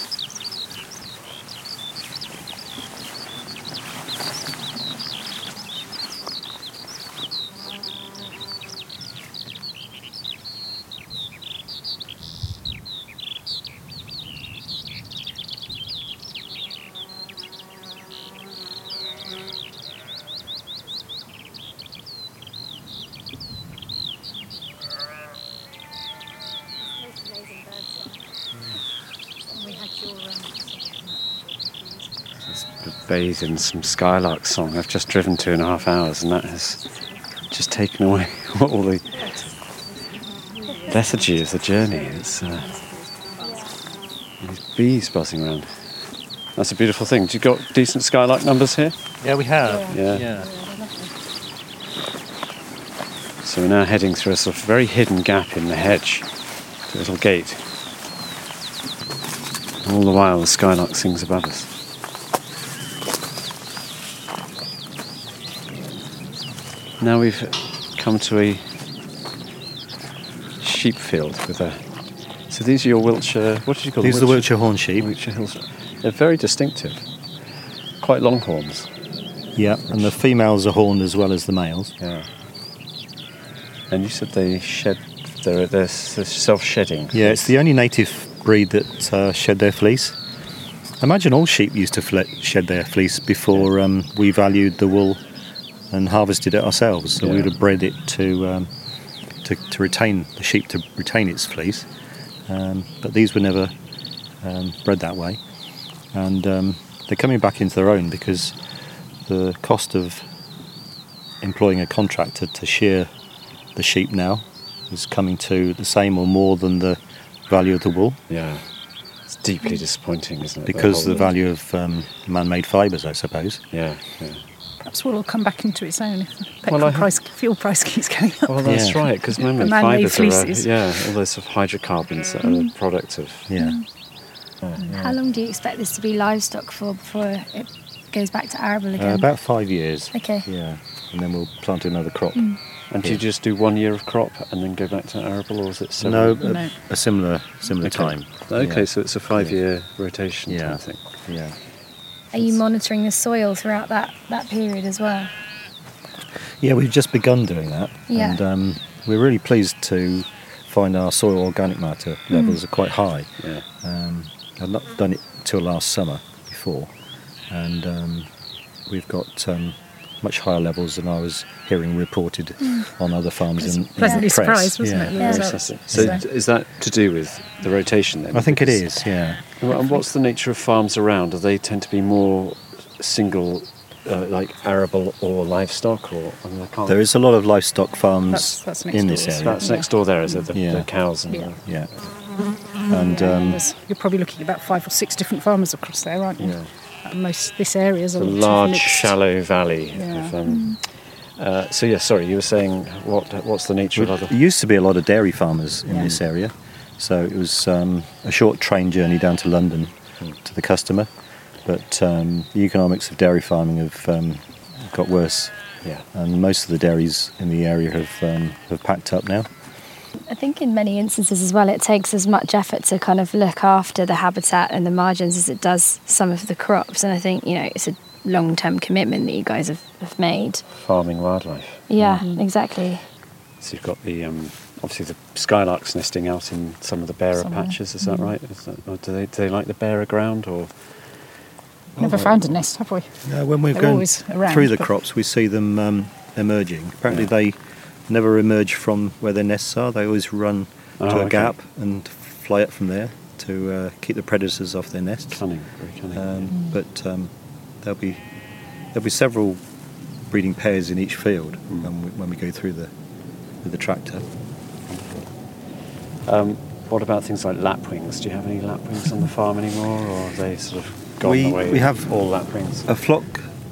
bathe in some skylark song i've just driven two and a half hours and that has just taken away all the lethargy of the journey it's uh, these bees buzzing around that's a beautiful thing do you got decent skylark numbers here Yeah, we have. Yeah. yeah. So we're now heading through a sort of very hidden gap in the hedge, a little gate. All the while, the skylark sings above us. Now we've come to a sheep field with a. So these are your Wiltshire. What did you call These are the Wiltshire horn sheep. Wiltshire Hills. They're very distinctive. Quite long horns. Yeah, and the females are horned as well as the males. Yeah. And you said they shed. They're, they're self-shedding. Yeah, it's the only native breed that uh, shed their fleece. Imagine all sheep used to fle- shed their fleece before um, we valued the wool and harvested it ourselves. So we would have bred it to, um, to to retain the sheep to retain its fleece. Um, but these were never um, bred that way, and um, they're coming back into their own because the cost of employing a contractor to shear the sheep now is coming to the same or more than the value of the wool Yeah. It's deeply disappointing, isn't it? because the whole- value of um, man-made fibres, I suppose. Yeah. yeah. Perhaps will all come back into its own if the Well, petrol I- price, fuel price keeps going up. Well, that's Yeah. right. Because man-made man-made fibres are, uh, yeah, all those sort of hydrocarbons that are a product of. Yeah. How long do you expect this to be livestock for before it goes back to arable Uh, again? about five years. Okay. Yeah, and then we'll plant another crop. And do you just do one year of crop and then go back to arable, or is it No, a, No. a similar similar Okay. time. Okay, Yeah. so it's a five-year rotation Yeah. type thing. Yeah. Are you monitoring the soil throughout that, that period as well? Yeah, we've just begun doing that, Yeah. and um, we're really pleased to find our soil organic matter levels are quite high. Yeah. Um, I've not done it till last summer before, and um, we've got um, much higher levels than I was hearing reported on other farms in, in Pleasantly the press. surprised, wasn't yeah. it? your Yeah. So So- is that to do with the rotation then? I think it Because- is. Yeah. And what's the nature of farms around? Do they tend to be more single, uh, like arable or livestock, or I mean, I can't. There is a lot of livestock farms That's- that's next in this isn't area. it? That's next door. There is it, the, Yeah. the cows and Yeah. the, Yeah. And um, You're probably looking at about five or six different farmers across there, aren't you? Yeah. And most this area is a the lot of large, mixed. shallow valley. Yeah. Of, um, uh, so yeah, sorry, you were saying what? What's the nature of There other? used to be a lot of dairy farmers in Yeah. this area, so it was um, a short train journey down to London to the customer. But um, the economics of dairy farming have um, got worse, Yeah. and most of the dairies in the area have um, have packed up now. I think in many instances as well, it takes as much effort to kind of look after the habitat and the margins as it does some of the crops. And I think, you know, it's a long term commitment that you guys have, have made. Farming wildlife. Yeah, exactly. So you've got the um, obviously the skylarks nesting out in some of the barer Somewhere. patches. Is that right? Is that, or do they do they like the barer ground or? Never found a nest, have we? Uh, when we're They're going around, through the crops, we see them um, emerging. Apparently, Yeah. they never emerge from where their nests are. They always run Oh, to a okay. gap and fly up from there to uh, keep the predators off their nests. Cunning, very cunning. Um, but um, there'll be there'll be several breeding pairs in each field when, we, when we go through the with the tractor. Um, what about things like lapwings? Do you have any lapwings on the farm anymore, or are they sort of gone we, the way we have all lapwings? a flock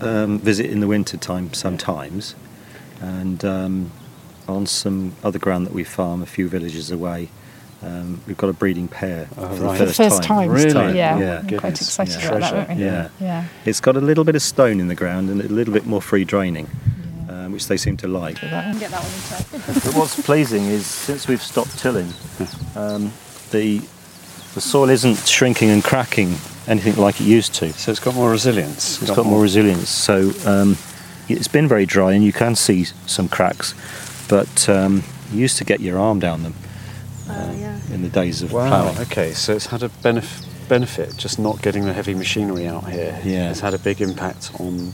um, visit in the winter time sometimes, and um, on some other ground that we farm a few villages away, um, we've got a breeding pair Oh, for right. the For first, the first time. time. Really? still, Yeah. Yeah. I'm quite Goodness. excited Yeah. about that, Treasure. weren't we? Yeah. Yeah. It's got a little bit of stone in the ground and a little bit more free draining, um, which they seem to like. So that. Get that one into But what's pleasing is since we've stopped tilling, um, the the soil isn't shrinking and cracking anything like it used to. So it's got more resilience. It's got more resilience. So um, it's been very dry, and you can see some cracks. But um, you used to get your arm down them um, in the days of Wow. ploughing. Okay, so it's had a benef- benefit just not getting the heavy machinery out here. Yeah. It's had a big impact on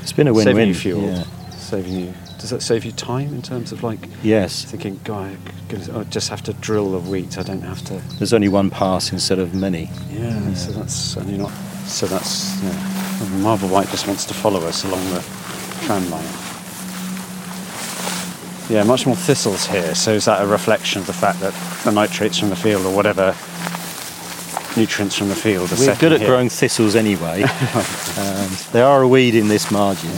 It's been a saving win-win. you fuel, Yeah. saving you. Does that save you time in terms of like Yes. thinking, God, I just have to drill the wheat. I don't have to. There's only one pass instead of many. Yeah. So that's and you're not. So that's yeah. Marble White just wants to follow us along the tram line. Yeah, much more thistles here. So is that a reflection of the fact that the nitrates from the field or whatever nutrients from the field are We're good at here? growing thistles anyway. um, they are a weed in this margin.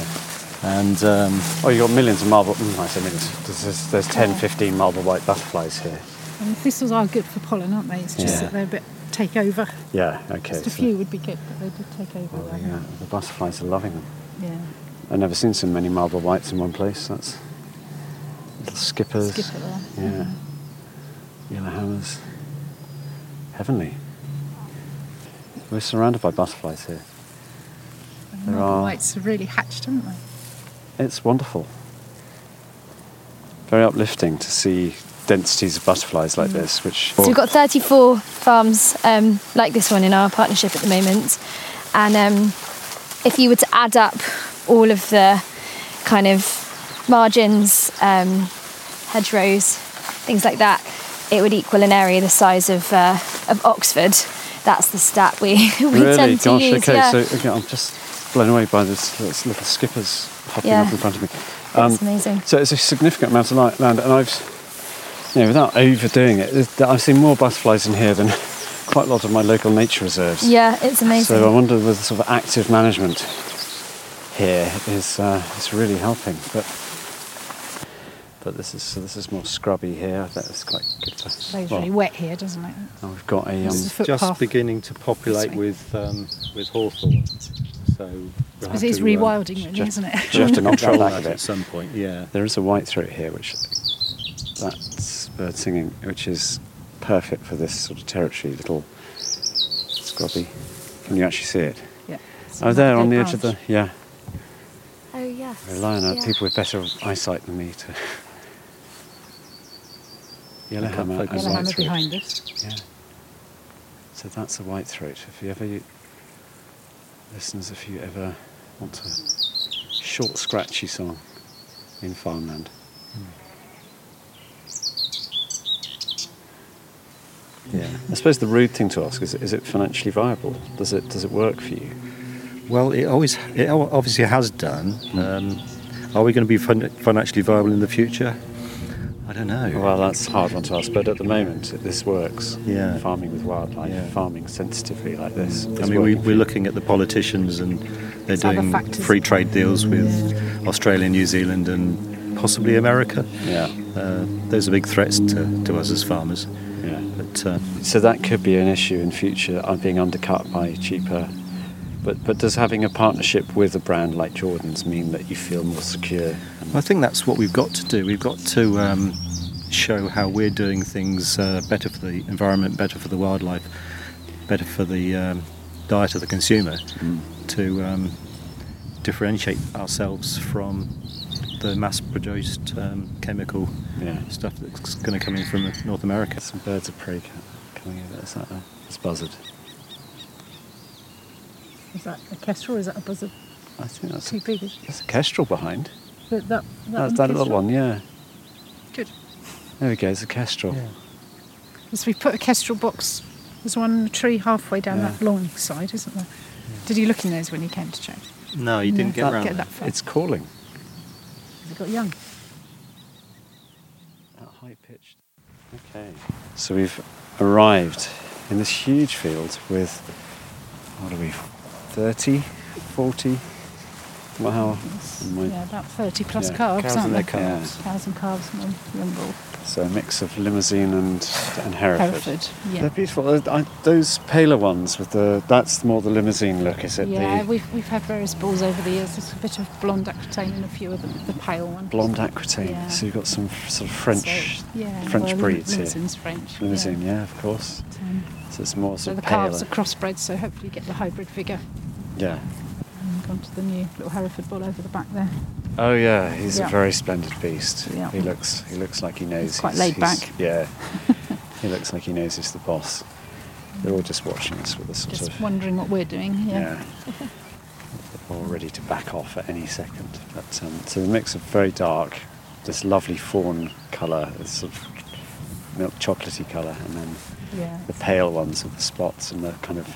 And um, Oh, you've got millions of marble. Mm, I say millions. There's, there's, there's 10, 15 marble white butterflies here. And thistles are good for pollen, aren't they? It's just Yeah. that they're a bit take over. Yeah, okay. Just a so- few would be good, but they did take over. well, yeah. yeah, the butterflies are loving them. yeah. I've never seen so many marble whites in one place. That's little skippers. Skipper there. Yeah. Yellow hammers. Heavenly. We're surrounded by butterflies here. And There are- whites have really hatched, haven't they? It's wonderful. Very uplifting to see densities of butterflies like this, which So we've got 34 farms um, like this one in our partnership at the moment, and um, if you were to add up all of the kind of margins, um, hedgerows, things like that, it would equal an area the size of uh, of Oxford. That's the stat we, we really, tend to gosh, use. okay. yeah. So okay, I'm just blown away by this, this little skippers popping Yeah. up in front of me. That's amazing. So it's a significant amount of land, and I've, you know, without overdoing it, I've seen more butterflies in here than quite a lot of my local nature reserves. yeah, it's amazing. So I wonder whether sort of active management here is uh, is really helping. But but this is so this is more scrubby here. That's quite good. To, It's well, really wet here, doesn't it? oh, we've got a um, a just beginning to populate with um, with hawthorn. So we'll Because it's to, um, rewilding, really, just- isn't it? you have to knock that control back a that bit. at some point. Yeah. There is a white throat here, which that's bird singing, which is perfect for this sort of territory. Little scrubby. Can you actually see it? yeah. Oh, there on the edge of the yeah. oh yes. Rely on uh, yeah. people with better eyesight than me to. Yellow can't hammer focus and Yellow white throat. behind us. Yeah. So that's a white throat. If you ever, listeners, if you ever want a short, scratchy song in farmland. Yeah. I suppose the rude thing to ask is: Is it financially viable? Does it does it work for you? Well, it always, it obviously has done. Um, are we going to be fin- financially viable in the future? I don't know. Well, that's a hard one to ask, but at the moment this works. Yeah. Farming with wildlife, Yeah. farming sensitively like this. I mean, we, we're looking at the politicians, and they're It's doing free trade deals with Australia, New Zealand, and possibly America. Yeah, Uh, those are big threats to, to us as farmers. yeah. But uh, So that could be an issue in future. I'm being undercut by cheaper. But but does having a partnership with a brand like Jordans mean that you feel more secure? I think that's what we've got to do. We've got to um, show how we're doing things uh, better for the environment, better for the wildlife, better for the um, diet of the consumer, to um, differentiate ourselves from the mass-produced um, chemical Yeah. stuff that's going to come in from North America. Some birds of prey coming over. Is that a it's buzzard? Is that a kestrel or is that a buzzard? I think that's Too a, big. is that's a kestrel behind. That, that, that, That's that little one, yeah. Good. There we go. It's a kestrel. So we put a kestrel box. There's one in the tree halfway down Yeah. that long side, isn't there? Did you look in those when you came to check? No, you didn't Yeah. get around Get that. that far. It's calling. Has it got young. That high pitched. Okay. So we've arrived in this huge field with, what are we, 30, 40? Well, how? my- Yeah, about 30 plus Yeah, calves, cows aren't and their there? calves. Cows and calves and one. So a mix of Limousin and, and Hereford. Hereford, yeah. They're beautiful. I, those paler ones with the, that's more the Limousin look, is it? Yeah, the we've, we've had various bulls over the years. There's a bit of blonde Aquitaine and a few of them, the pale ones. blonde Aquitaine. Yeah. So you've got some sort of French, So, yeah, French well, breeds here. Limousin's French. Limousin, yeah. of course. Um, So it's more so sort the paler. calves are crossbred, so hopefully you get the hybrid vigour. Yeah. And gone to the new little Hereford bull over the back there. Oh yeah, he's Yeah. a very splendid beast. Yeah. He looks he looks like he knows. He's quite laid back. Yeah. he looks like he knows he's the boss. They're all just watching us with a sort Just of wondering what we're doing. Yeah. yeah. All ready to back off at any second. But um, so the mix of very dark, this lovely fawn colour, this sort of milk chocolatey colour, and then Yeah. the pale ones with the spots and the kind of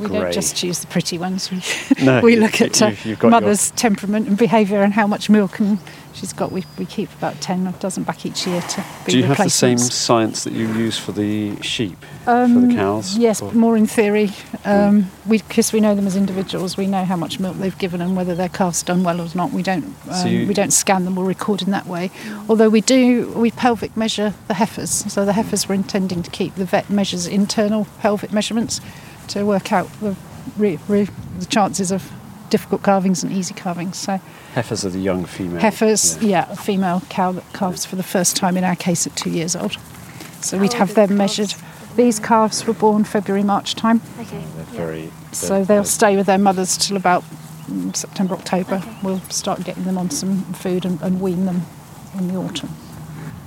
We grey. don't just choose the pretty ones. We, No, we look at you- uh, got your- mother's temperament and behaviour and how much milk and she's got. We, we keep about 10 or a dozen back each year to be Do you have the same science that you use for the sheep, for Um, the cows? Yes, Or- more in theory. Um, we because we know them as individuals. We know how much milk they've given and whether their calf's done well or not. We don't So um, you- we don't scan them or record in that way. Although we do, we pelvic measure the heifers. So the heifers we're intending to keep. The vet measures internal pelvic measurements to work out the re, re, the chances of difficult calvings and easy calvings. So Heifers are the young female. heifers, Yeah. yeah, a female cow that calves for the first time in our case at two years old. So we'd have old are the them measured. calves? These calves were born February March time. Okay. They're very. So they're- they'll they're- stay with their mothers till about mm, September, October. We'll start getting them on some food and, and wean them in the autumn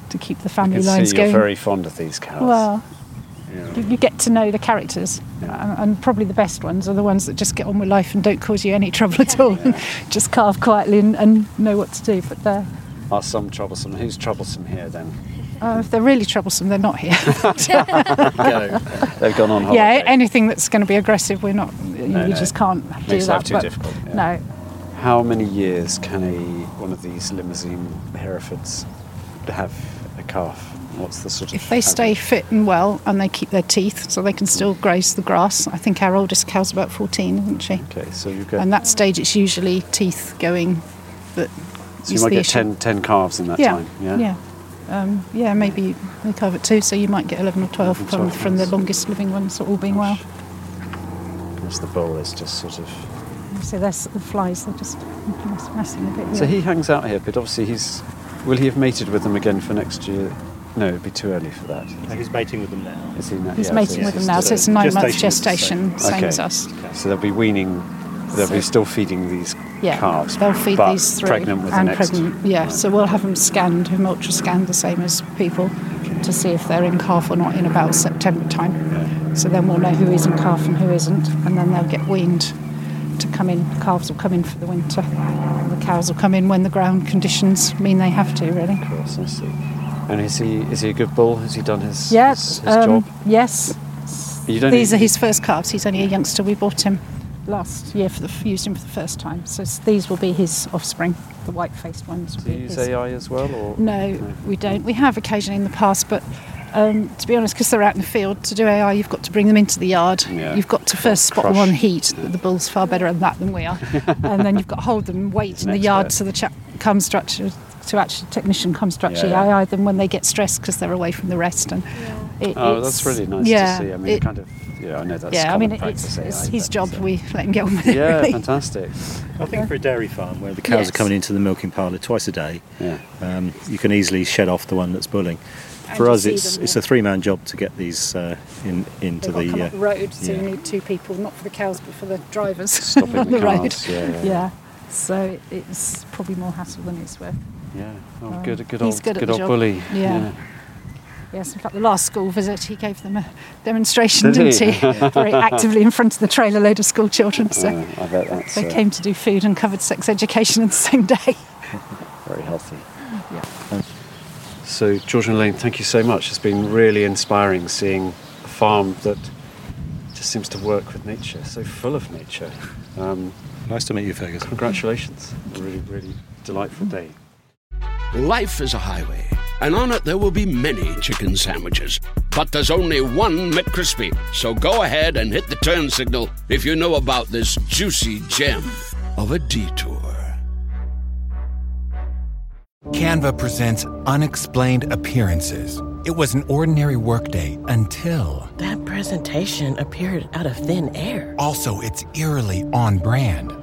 to keep the I family can lines see you're going. very fond of these cows. well, Yeah. you, you get to know the characters, Yeah. and, and probably the best ones are the ones that just get on with life and don't cause you any trouble at all. just calve quietly and, and know what to do. But they're, some troublesome? Who's troublesome here then? uh, if they're really troublesome, they're not here. Go. They've gone on holiday. yeah, anything that's going to be aggressive, we're not. You, No, you no. just can't do Makes that. life too difficult, yeah. No, How many years can a one of these Limousin Herefords have a calf? What's the sort of? If they stay fit and well and they keep their teeth so they can still graze the grass, I think our oldest cow's about 14, isn't she? Okay, so you get. And that stage it's usually teeth going that so you might get issue. 10, 10 calves in that yeah, time. Yeah. yeah. Um, yeah, maybe they calve at two, so you might get 11 or 12 11, from, 12 from the longest living ones, all being well. Whereas the bull is just sort of. So there's the flies, they're just mess- messing a bit. So he hangs out here, but obviously he's. Will he have mated with them again for next year? No, it'd be too early for that. He's mating with them now. Is he now? He's yeah, mating so with them now, so it's a nine month Gestation gestation, the same Okay. as us. So they'll be weaning. They'll be still feeding these Yeah, calves. they'll feed but these through pregnant with and the next. pregnant. Yeah, so we'll have them scanned, have them ultra scanned the same as people to see if they're in calf or not in about September time. So then we'll know who is in calf and who isn't, and then they'll get weaned to come in. Calves will come in for the winter. The cows will come in when the ground conditions mean they have to. Really. Of course, I see. And is he is he a good bull? Has he done his Yes. his, his um, job? Yes. These need- are his first calves. He's only a youngster. We bought him last year for the used him for the first time. So these will be his offspring. The white-faced ones Do you use his. AI as well, or No, we don't. We have occasionally in the past, but um, to be honest, because they're out in the field, to do AI, you've got to bring them into the yard. Yeah. You've got to first spot them on heat. The bull's far better at that than we are. and then you've got to hold them, and wait in the yard so the chap comes to actually, to actually technician comes to actually Yeah, yeah. AI them when they get stressed because they're away from the rest. And it, Oh, that's really nice yeah, to see. I mean, it- kind of. Yeah, I know that's yeah, I mean, it- practice. it's, it's his but, job. uh, We let him get on with it. Yeah, really. fantastic. I think for a dairy farm where the cows Yes. are coming into the milking parlour twice a day, Yeah. um, you can easily shed off the one that's bulling. And For us, it's them, it's yeah. a three-man job to get these uh, in into They've got to come the. up the Uh, road, so yeah. you need two people, not for the cows, but for the drivers Stopping on the the road. yeah, yeah. yeah. So it's probably more hassle than it's worth. Yeah. Oh, Um, good, good he's old, good at good the old job. bully. Yeah. Yes, in fact, the last school visit, he gave them a demonstration, Did didn't he? he? Very actively in front of the trailer load of school children. So Uh, I bet that's they uh, came to do food and covered sex education on the same day. very healthy. Yeah. So, George and Elaine, thank you so much. It's been really inspiring seeing a farm that just seems to work with nature, so full of nature. Um, nice to meet you, Fergus. congratulations. A really, really delightful day. Life is a highway, and on it there will be many chicken sandwiches. But there's only one McCrispy. So go ahead and hit the turn signal if you know about this juicy gem of a detour. Canva presents Unexplained Appearances. It was an ordinary workday until. That presentation appeared out of thin air. Also, it's eerily on brand.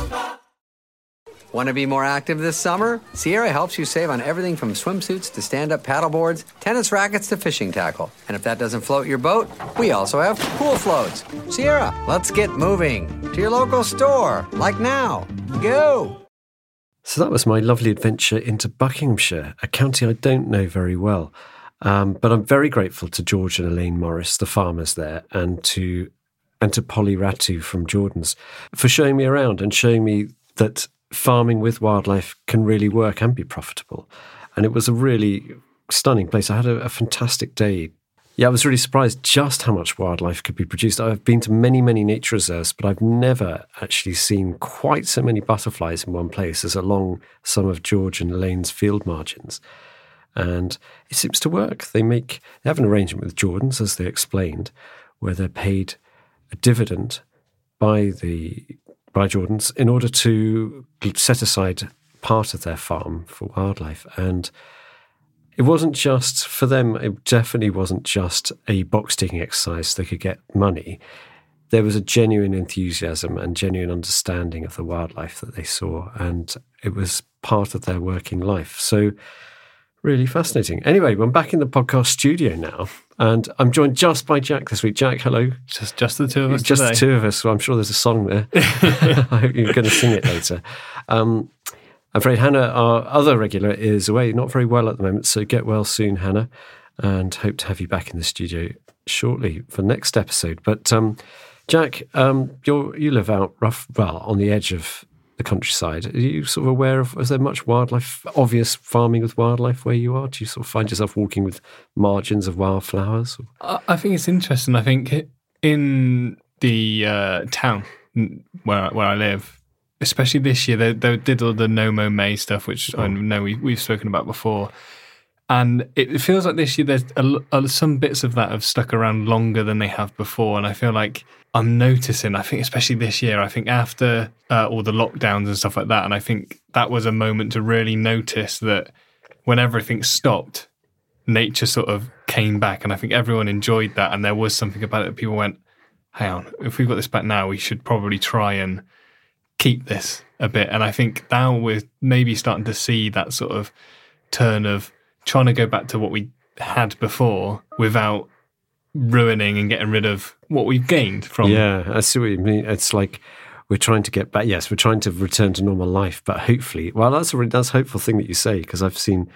Want to be more active this summer? Sierra helps you save on everything from swimsuits to stand up paddleboards, tennis rackets to fishing tackle. And if that doesn't float your boat, we also have pool floats. Sierra, let's get moving to your local store, like now. Go! So that was my lovely adventure into Buckinghamshire, a county I don't know very well. Um, but I'm very grateful to George and Elaine Morris, the farmers there, and to and to Polly Ratu from Jordans for showing me around and showing me that farming with wildlife can really work and be profitable. And it was a really stunning place. I had a, a, fantastic day. Yeah, I was really surprised just how much wildlife could be produced. I've been to many, many nature reserves, but I've never actually seen quite so many butterflies in one place as along some of George and Elaine's field margins. And it seems to work. They make they have an arrangement with Jordans, as they explained, where they're paid a dividend by the by Jordans in order to set aside part of their farm for wildlife. And it wasn't just for them, it definitely wasn't just a box ticking exercise so they could get money. There was a genuine enthusiasm and genuine understanding of the wildlife that they saw, and it was part of their working life. So, really fascinating. Anyway, I'm back in the podcast studio now, and I'm joined just by Jack this week. Jack, hello. Just just the two of us. Just today. the two of us. So I'm sure there's a song there. I hope you're going to sing it later. Um, I'm afraid Hannah, our other regular, is away, not very well at the moment. So get well soon, Hannah, and hope to have you back in the studio shortly for next episode. But um, Jack, um, you you live out rough, well, on the edge of the countryside. Are you sort of aware of, is there much wildlife, obvious farming with wildlife where you are? Do you sort of find yourself walking with margins of wildflowers? I think it's interesting. I think in the uh, town where, where I live, especially this year, they, they did all the No Mow May stuff, which oh. I know we, we've spoken about before. And it feels like this year there's a, a, some bits of that have stuck around longer than they have before. And I feel like I'm noticing, I think, especially this year, I think after uh, all the lockdowns and stuff like that, and I think that was a moment to really notice that when everything stopped, nature sort of came back. And I think everyone enjoyed that. And there was something about it that people went, hang on, if we've got this back now, we should probably try and keep this a bit. And I think now we're maybe starting to see that sort of turn of trying to go back to what we had before without ruining and getting rid of what we've gained from. Yeah, I see what you mean. It's like we're trying to get back. Yes, we're trying to return to normal life, but hopefully, well, that's a really, that's a hopeful thing that you say because I've seen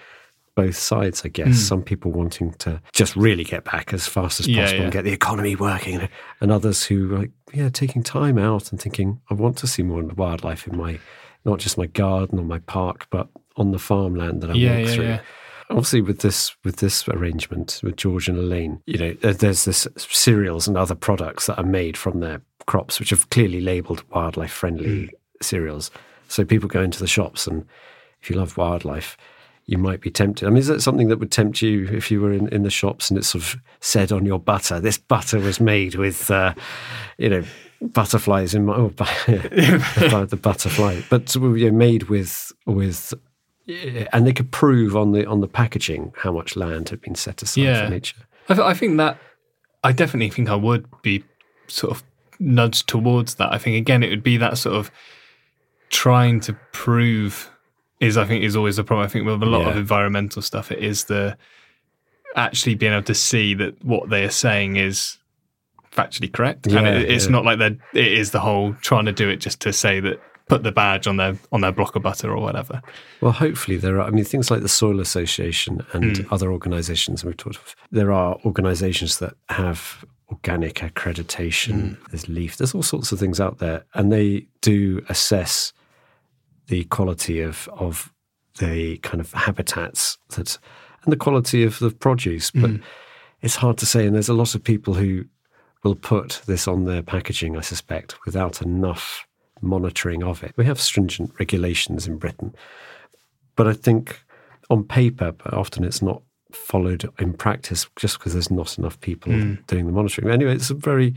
both sides, I guess. Mm. Some people wanting to just really get back as fast as possible yeah, yeah. and get the economy working, and others who like yeah taking time out and thinking I want to see more wildlife in my not just my garden or my park, but on the farmland that I yeah, walk through obviously with this with this arrangement with George and Elaine, you know, there's this cereals and other products that are made from their crops, which are clearly labelled wildlife friendly mm. cereals. So people go into the shops, and if you love wildlife, you might be tempted. I mean, is that something that would tempt you if you were in, in the shops and it sort of said on your butter, this butter was made with, uh, you know, butterflies in my oh, the butterfly, but you know, made with with and they could prove on the on the packaging how much land had been set aside yeah. for nature. I, th- I think that I definitely think I would be sort of nudged towards that. I think again it would be that sort of trying to prove is I think is always the problem. I think with a lot yeah. of environmental stuff, it is the actually being able to see that what they are saying is factually correct, yeah, and it, it's yeah. not like that. It is the whole trying to do it just to say that put the badge on their on their block of butter or whatever. Well, hopefully there are. I mean, things like the Soil Association and mm. other organisations we've talked of. There are organisations that have organic accreditation. Mm. There's LEAF. There's all sorts of things out there, and they do assess the quality of of the kind of habitats that and the quality of the produce. But Mm. it's hard to say. And there's a lot of people who will put this on their packaging, I suspect, without enough monitoring of it. We have stringent regulations in Britain, but I think on paper, but often it's not followed in practice just because there's not enough people Mm. doing the monitoring. Anyway, it's a very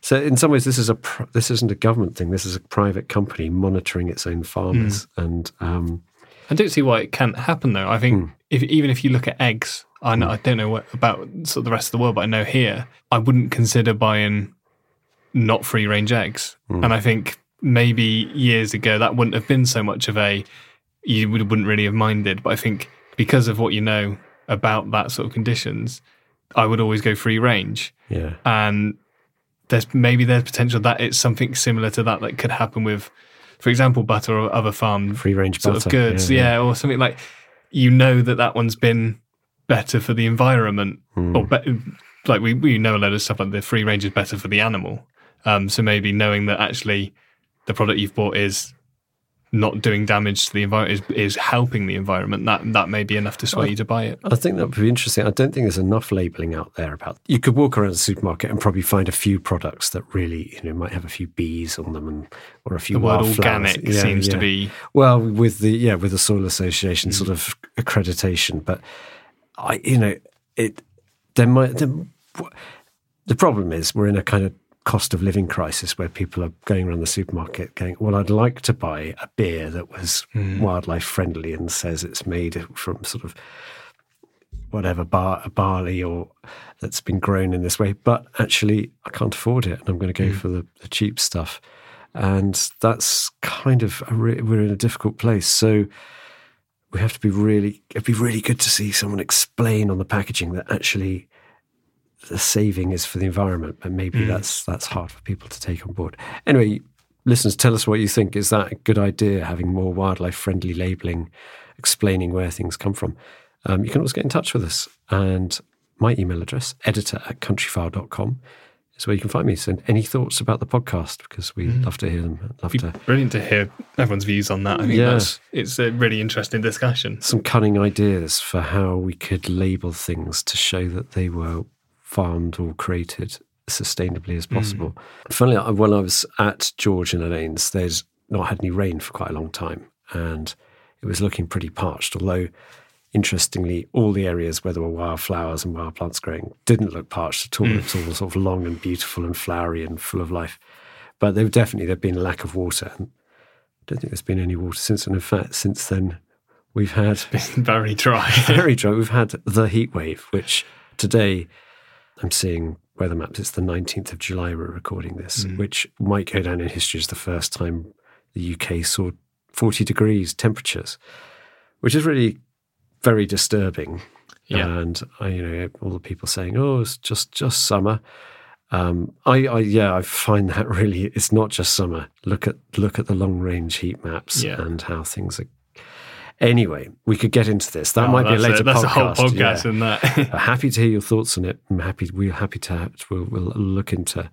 so in some ways this is a this isn't a government thing. This is a private company monitoring its own farmers, and um, I don't see why it can't happen though. I think if even if you look at eggs, I know I don't know what about sort of the rest of the world, but I know here I wouldn't consider buying not free range eggs. Mm. And I think maybe years ago that wouldn't have been so much of a you would, wouldn't really have minded. But I think because of what you know about that sort of conditions, I would always go free range. yeah, and there's maybe there's potential that it's something similar to that that could happen with, for example, butter or other farm free range sort butter, of goods, yeah, yeah, yeah. or something like you know that that one's been better for the environment, Hmm. or be- like we we know a load of stuff like the free range is better for the animal. Um, so maybe knowing that actually the product you've bought is not doing damage to the environment is, is helping the environment that that may be enough to sway you to buy it. I think that would be interesting. I don't think there's enough labeling out there about. You could walk around the supermarket and probably find a few products that really, you know, might have a few bees on them and or a few The word organic seems to be- well with the yeah with the soil association mm. sort of accreditation, but I you know it there might the, the problem is we're in a kind of cost of living crisis where people are going around the supermarket going, well, I'd like to buy a beer that was Mm. wildlife friendly and says it's made from sort of whatever bar, barley or that's been grown in this way, but actually I can't afford it and I'm going to go Mm. for the, the cheap stuff. And that's kind of a re- we're in a difficult place. So we have to be really it'd be really good to see someone explain on the packaging that actually the saving is for the environment, but maybe Mm. that's that's hard for people to take on board. Anyway, listeners, tell us what you think. Is that a good idea? Having more wildlife friendly labelling, explaining where things come from. Um, you can always get in touch with us, and my email address editor at countryfile.com is where you can find me. So, any thoughts about the podcast? Because we Mm. love to hear them. Love to brilliant to hear everyone's views on that. I think Yeah. that's it's a really interesting discussion. some cunning ideas for how we could label things to show that they were farmed or created sustainably as possible. Funnily, enough, when I was at George and Elaine's, they'd not had any rain for quite a long time, and it was looking pretty parched. Although, interestingly, all the areas where there were wildflowers and wild plants growing didn't look parched at all. Mm. It was all sort of long and beautiful and flowery and full of life. But there definitely there'd been a lack of water. And I don't think there's been any water since. And in fact, since then, we've had been Very dry. very dry. We've had the heat wave, which today I'm seeing weather maps. It's the 19th of July. We're recording this, Mm. which might go down in history as the first time the UK saw 40 degrees temperatures, which is really very disturbing. Yeah. And I, you know, all the people saying, "Oh, it's just just summer." Um, I, I, yeah, I find that really it's not just summer. Look at look at the long range heat maps Yeah. and how things are. Anyway, we could get into this. That Oh, might be a that's later That's podcast. a whole podcast, yeah. isn't that? Happy to hear your thoughts on it. I'm happy. We're happy to. We'll, we'll look into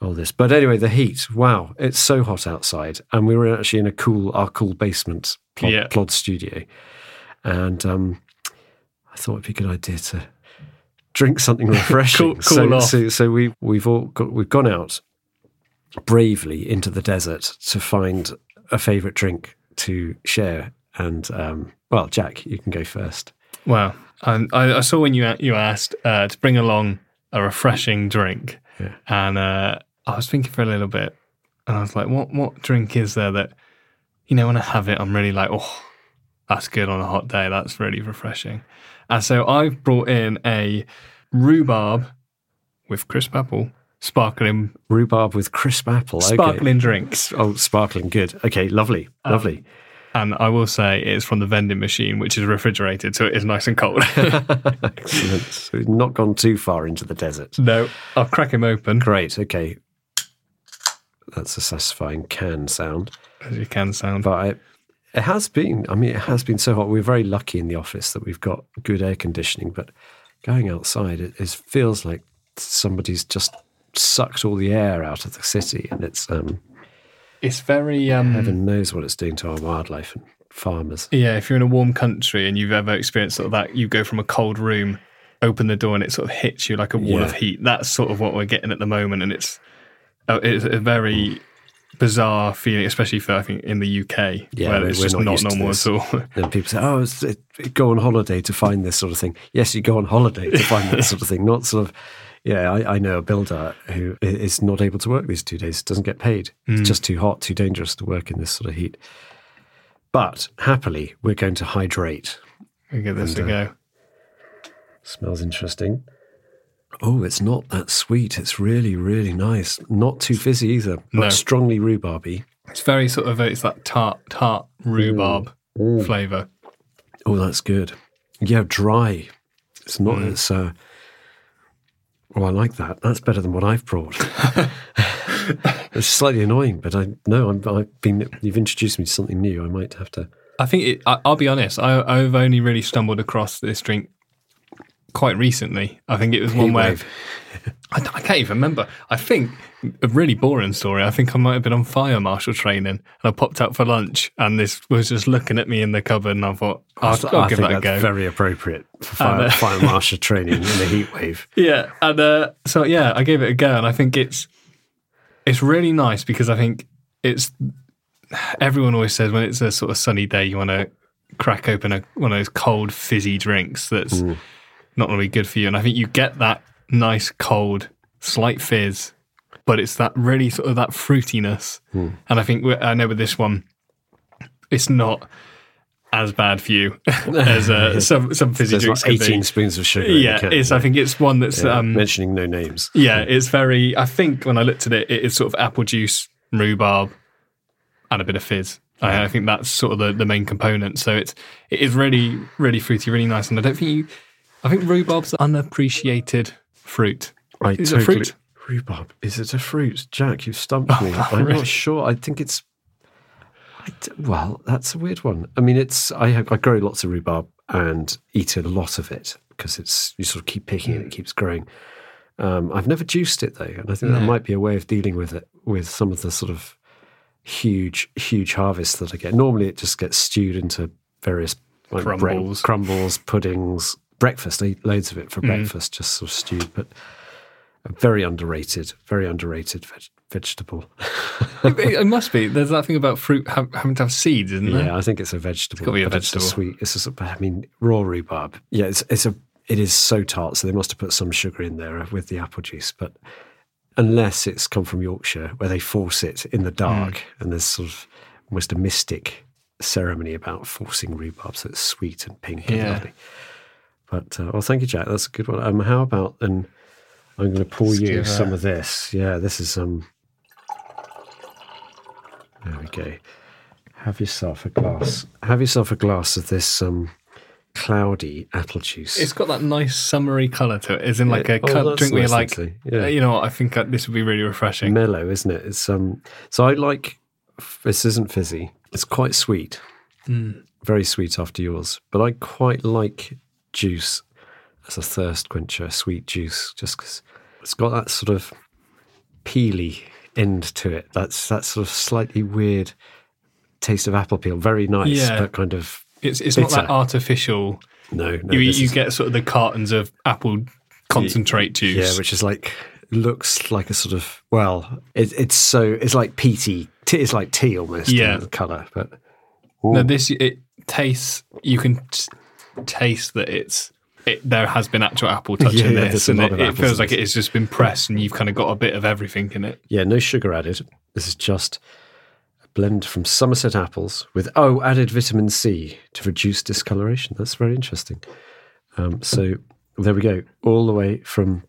all this. But anyway, the heat. Wow, it's so hot outside, and we were actually in a cool, our cool basement plod, Yeah. plod studio, and um, I thought it'd be a good idea to drink something refreshing. Cool- so, off. so, so we we've all got, we've gone out bravely into the desert to find a favourite drink to share. And um, well, Jack, you can go first. Wow. And I, I saw when you you asked uh, to bring along a refreshing drink, Yeah. and uh, I was thinking for a little bit, and I was like, what what drink is there that, you know, when I have it, I'm really like, oh, that's good on a hot day. That's really refreshing. And so I've brought in a rhubarb with crisp apple sparkling Rhubarb with crisp apple. okay. sparkling drinks. Oh, sparkling. Good. Okay, lovely. Um, Lovely. And I will say it's from the vending machine, which is refrigerated, so it is nice and cold. Excellent. So we've not gone too far into the desert. no, I'll crack him open. Great. Okay. That's a satisfying can sound. As you can sound. But I, it has been, I mean, it has been so hot. We're very lucky in the office that we've got good air conditioning, but going outside, it, it feels like somebody's just sucked all the air out of the city. And it's, um, it's very um, Heaven knows what it's doing to our wildlife and farmers. Yeah, if you're in a warm country and you've ever experienced sort of that, you go from a cold room, open the door, and it sort of hits you like a wall Yeah. of heat. That's sort of what we're getting at the moment, and it's uh, it's a very bizarre feeling, especially for I think in the UK, Yeah, where it's just not not normal at all. And people say, "Oh, it's, it, it- go on holiday to find this sort of thing." Yes, you go on holiday to find that sort of thing, not sort of. Yeah, I, I know a builder who is not able to work these two days. Doesn't get paid. Mm. It's just too hot, too dangerous to work in this sort of heat. But happily, we're going to hydrate. We give this And, a uh, go. Smells interesting. Oh, it's not that sweet. It's really, really nice. Not too fizzy either. But No. strongly rhubarby. It's very sort of it's that tart tart rhubarb flavour. Oh, that's good. Yeah, dry. It's not. Mm. It's. Uh, oh, I like that. That's better than what I've brought. it's slightly annoying, but I no. I'm, I've been. You've introduced me to something new. I might have to. I think it, I, I'll be honest. I, I've only really stumbled across this drink quite recently. I think it was one where I, I can't even remember. I think a really boring story. I think I might have been on fire marshal training, and I popped out for lunch, and this was just looking at me in the cupboard, and I thought, I'll, I, I'll give think that a that's go. very appropriate for fire, And, uh, fire marshal training in a heat wave. Yeah, and uh, so yeah, I gave it a go, and I think it's it's really nice because I think it's everyone always says when it's a sort of sunny day, you want to crack open a, one of those cold fizzy drinks that's not really good for you, and I think you get that nice cold slight fizz, but it's that really sort of that fruitiness, and I think I know with this one, it's not. As bad for you as uh, some some fizzy There's drinks. like can be. 18 spoons of sugar. Yeah, can, it's. I think it's one that's Yeah, um, mentioning no names. yeah, it's very. I think when I looked at it, it is sort of apple juice, rhubarb, and a bit of fizz. I, I think that's sort of the, the main component. So it's it is really really fruity, really nice. And I don't think you. I think rhubarb's an unappreciated fruit. I Is totally, fruit? Rhubarb. Is it a fruit? Jack, you've stumped me. I'm really? not sure. I think it's. I d- well, that's a weird one. I mean, it's. I, have, I grow lots of rhubarb and eat a lot of it because it's. You sort of keep picking it, it keeps growing. Um, I've never juiced it though, and I think that might be a way of dealing with it with some of the sort of huge, huge harvests that I get. Normally, it just gets stewed into various like, bread- Crumbles. crumbles, puddings, breakfast. I eat loads of it for Mm. breakfast, just sort of stewed, but a very underrated, very underrated veg- vegetable. it, must be. There's that thing about fruit ha- having to have seeds, isn't there? Yeah, I think it's a vegetable. It's gotta be a vegetable. It's a sweet. It's a, I mean, raw rhubarb. Yeah, it's it's a. It is so tart, so they must have put some sugar in there with the apple juice. But unless it's come from Yorkshire, where they force it in the dark, Mm. and there's sort of almost a mystic ceremony about forcing rhubarb, so it's sweet and pink and Yeah. lovely. But uh, well, thank you, Jack. That's a good one. Um, how about and I'm going to pour Let's you some that- of this. Yeah, this is um. There we go. Have yourself a glass. Have yourself a glass of this um, cloudy apple juice. It's got that nice summery colour to it. It's in like Yeah. a Oh, cup drink where nice, like. Yeah. you know what, I think uh, this would be really refreshing. mellow, isn't it? It's um. So I like. This isn't fizzy. It's quite sweet. Mm. Very sweet after yours, but I quite like juice as a thirst quencher. Sweet juice, just because it's got that sort of peely end to it. That's that sort of slightly weird taste of apple peel. Very nice, Yeah. but kind of It's it's not that artificial. No, no, you you get sort of the cartons of apple concentrate juice. Yeah, which is like looks like a sort of well, it, it's so it's like peaty. It's like tea almost. Yeah. in the color, but no, Ooh. this it tastes. You can taste that it's. It, there has been actual apple touch Yeah, in this, and it, it feels like it has just been pressed, and you've kind of got a bit of everything in it. yeah, no sugar added. This is just a blend from Somerset apples with oh added vitamin C to reduce discoloration. That's very interesting. Um, so there we go, all the way from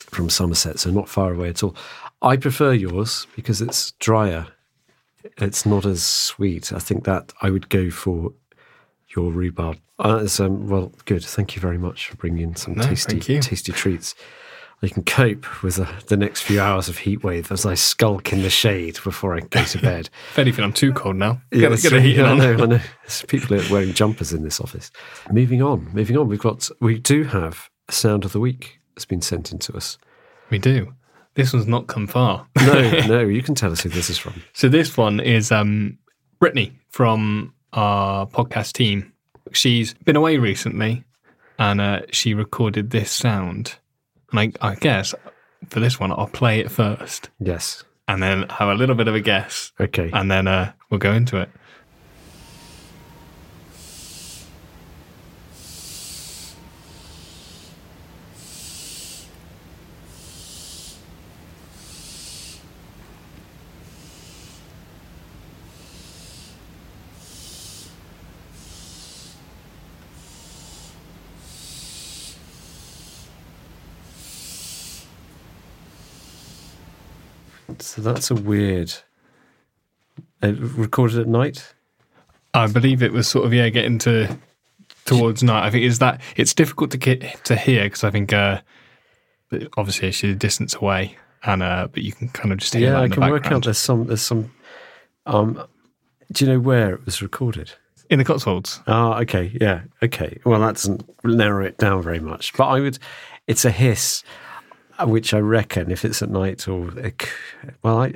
from Somerset, so not far away at all. I prefer yours because it's drier. It's not as sweet. I think that I would go for your rhubarb. Uh, it's, um, well, good. Thank you very much for bringing in some No, tasty, tasty treats. I can cope with the, the next few hours of heat wave as I skulk in the shade before I go to bed. If anything, I'm too cold now. Yeah, Get, a heating on. I know, I know. There's people are wearing jumpers in this office. Moving on, moving on. We've got we do have a sound of the week that's been sent in to us. We do. this one's not come far. No, no, you can tell us who this is from. So this one is um, Brittany from our podcast team. She's been away recently, and uh, she recorded this sound. And I, I guess for this one, I'll play it first. Yes. And then have a little bit of a guess. Okay. And then uh, we'll go into it. So that's a weird. Uh, recorded at night. I believe it was sort of yeah, getting to towards night. I think is that it's difficult to get to hear because I think uh, obviously she's a distance away, and uh, but you can kind of just hear. Yeah, I can work out. There's some. There's some. Um, do you know where it was recorded? in the Cotswolds. Ah, okay, yeah, okay. Well, that doesn't narrow it down very much. But I would. It's a hiss, which I reckon, if it's at night or well, I,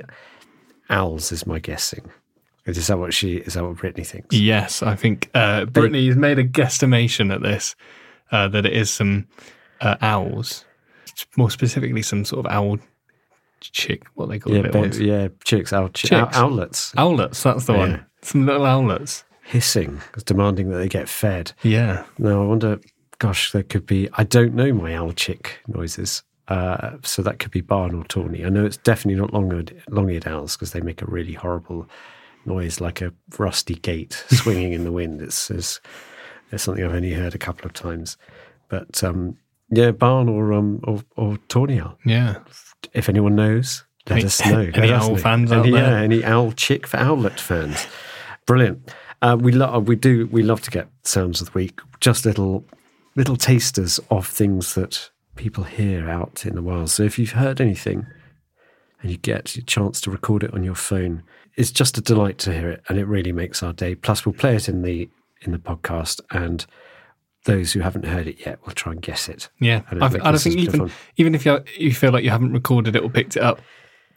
owls is my guessing. Is that what she? Is that what Brittany thinks? Yes, I think uh, Brittany's made a guesstimation at this uh, that it is some uh, owls, more specifically some sort of owl chick. What they call Yeah, it? yeah, chicks, owl, chi- Chicks. ow- owlets, Owlets. That's the Yeah. one. Some little owlets. hissing, demanding that they get fed. Yeah. Now I wonder. Gosh, there could be. I don't know my owl chick noises. Uh, so that could be barn or tawny. I know it's definitely not long-eared, long-eared owls because they make a really horrible noise, like a rusty gate swinging in the wind. It's, it's, it's something I've only heard a couple of times. But um, yeah, barn or um or, or tawny owl. Yeah. If anyone knows, let Any- us know. Let any owl know. fans out any, there? Yeah, any owl chick for owlet fans. Brilliant. Uh, we love we do we love to get sounds of the week. Just little little tasters of things that people hear out in the wild. So if you've heard anything and you get a chance to record it on your phone, it's just a delight to hear it, and it really makes our day. Plus, we'll play it in the in the podcast, and those who haven't heard it yet will try and guess it. Yeah, And I, it'll I think a bit of even even if you you feel like you haven't recorded it or picked it up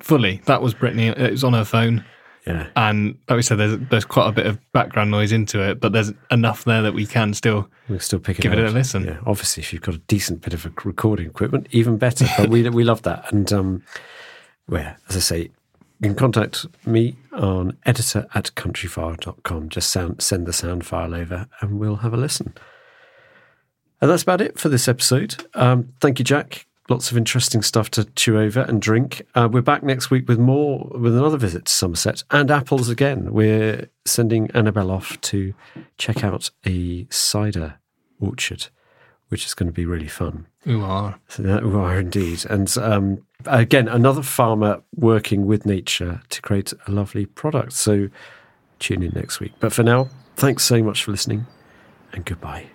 fully, that was Brittany. It was on her phone. Yeah. And like we said, there's there's quite a bit of background noise into it, but there's enough there that we can still We'll still pick it give it a listen. Yeah, obviously, if you've got a decent bit of a recording equipment, even better. But we we love that. And um, well, as I say, you can contact me on editor at countryfile.com. Just sound, send the sound file over and we'll have a listen. And that's about it for this episode. Um, thank you, Jack. Lots of interesting stuff to chew over and drink. Uh, we're back next week with more, with another visit to Somerset and apples again. We're sending Annabelle off to check out a cider orchard, which is going to be really fun. Ooh, are. So that we are indeed. And um, again, another farmer working with nature to create a lovely product. So tune in next week. But for now, thanks so much for listening and goodbye.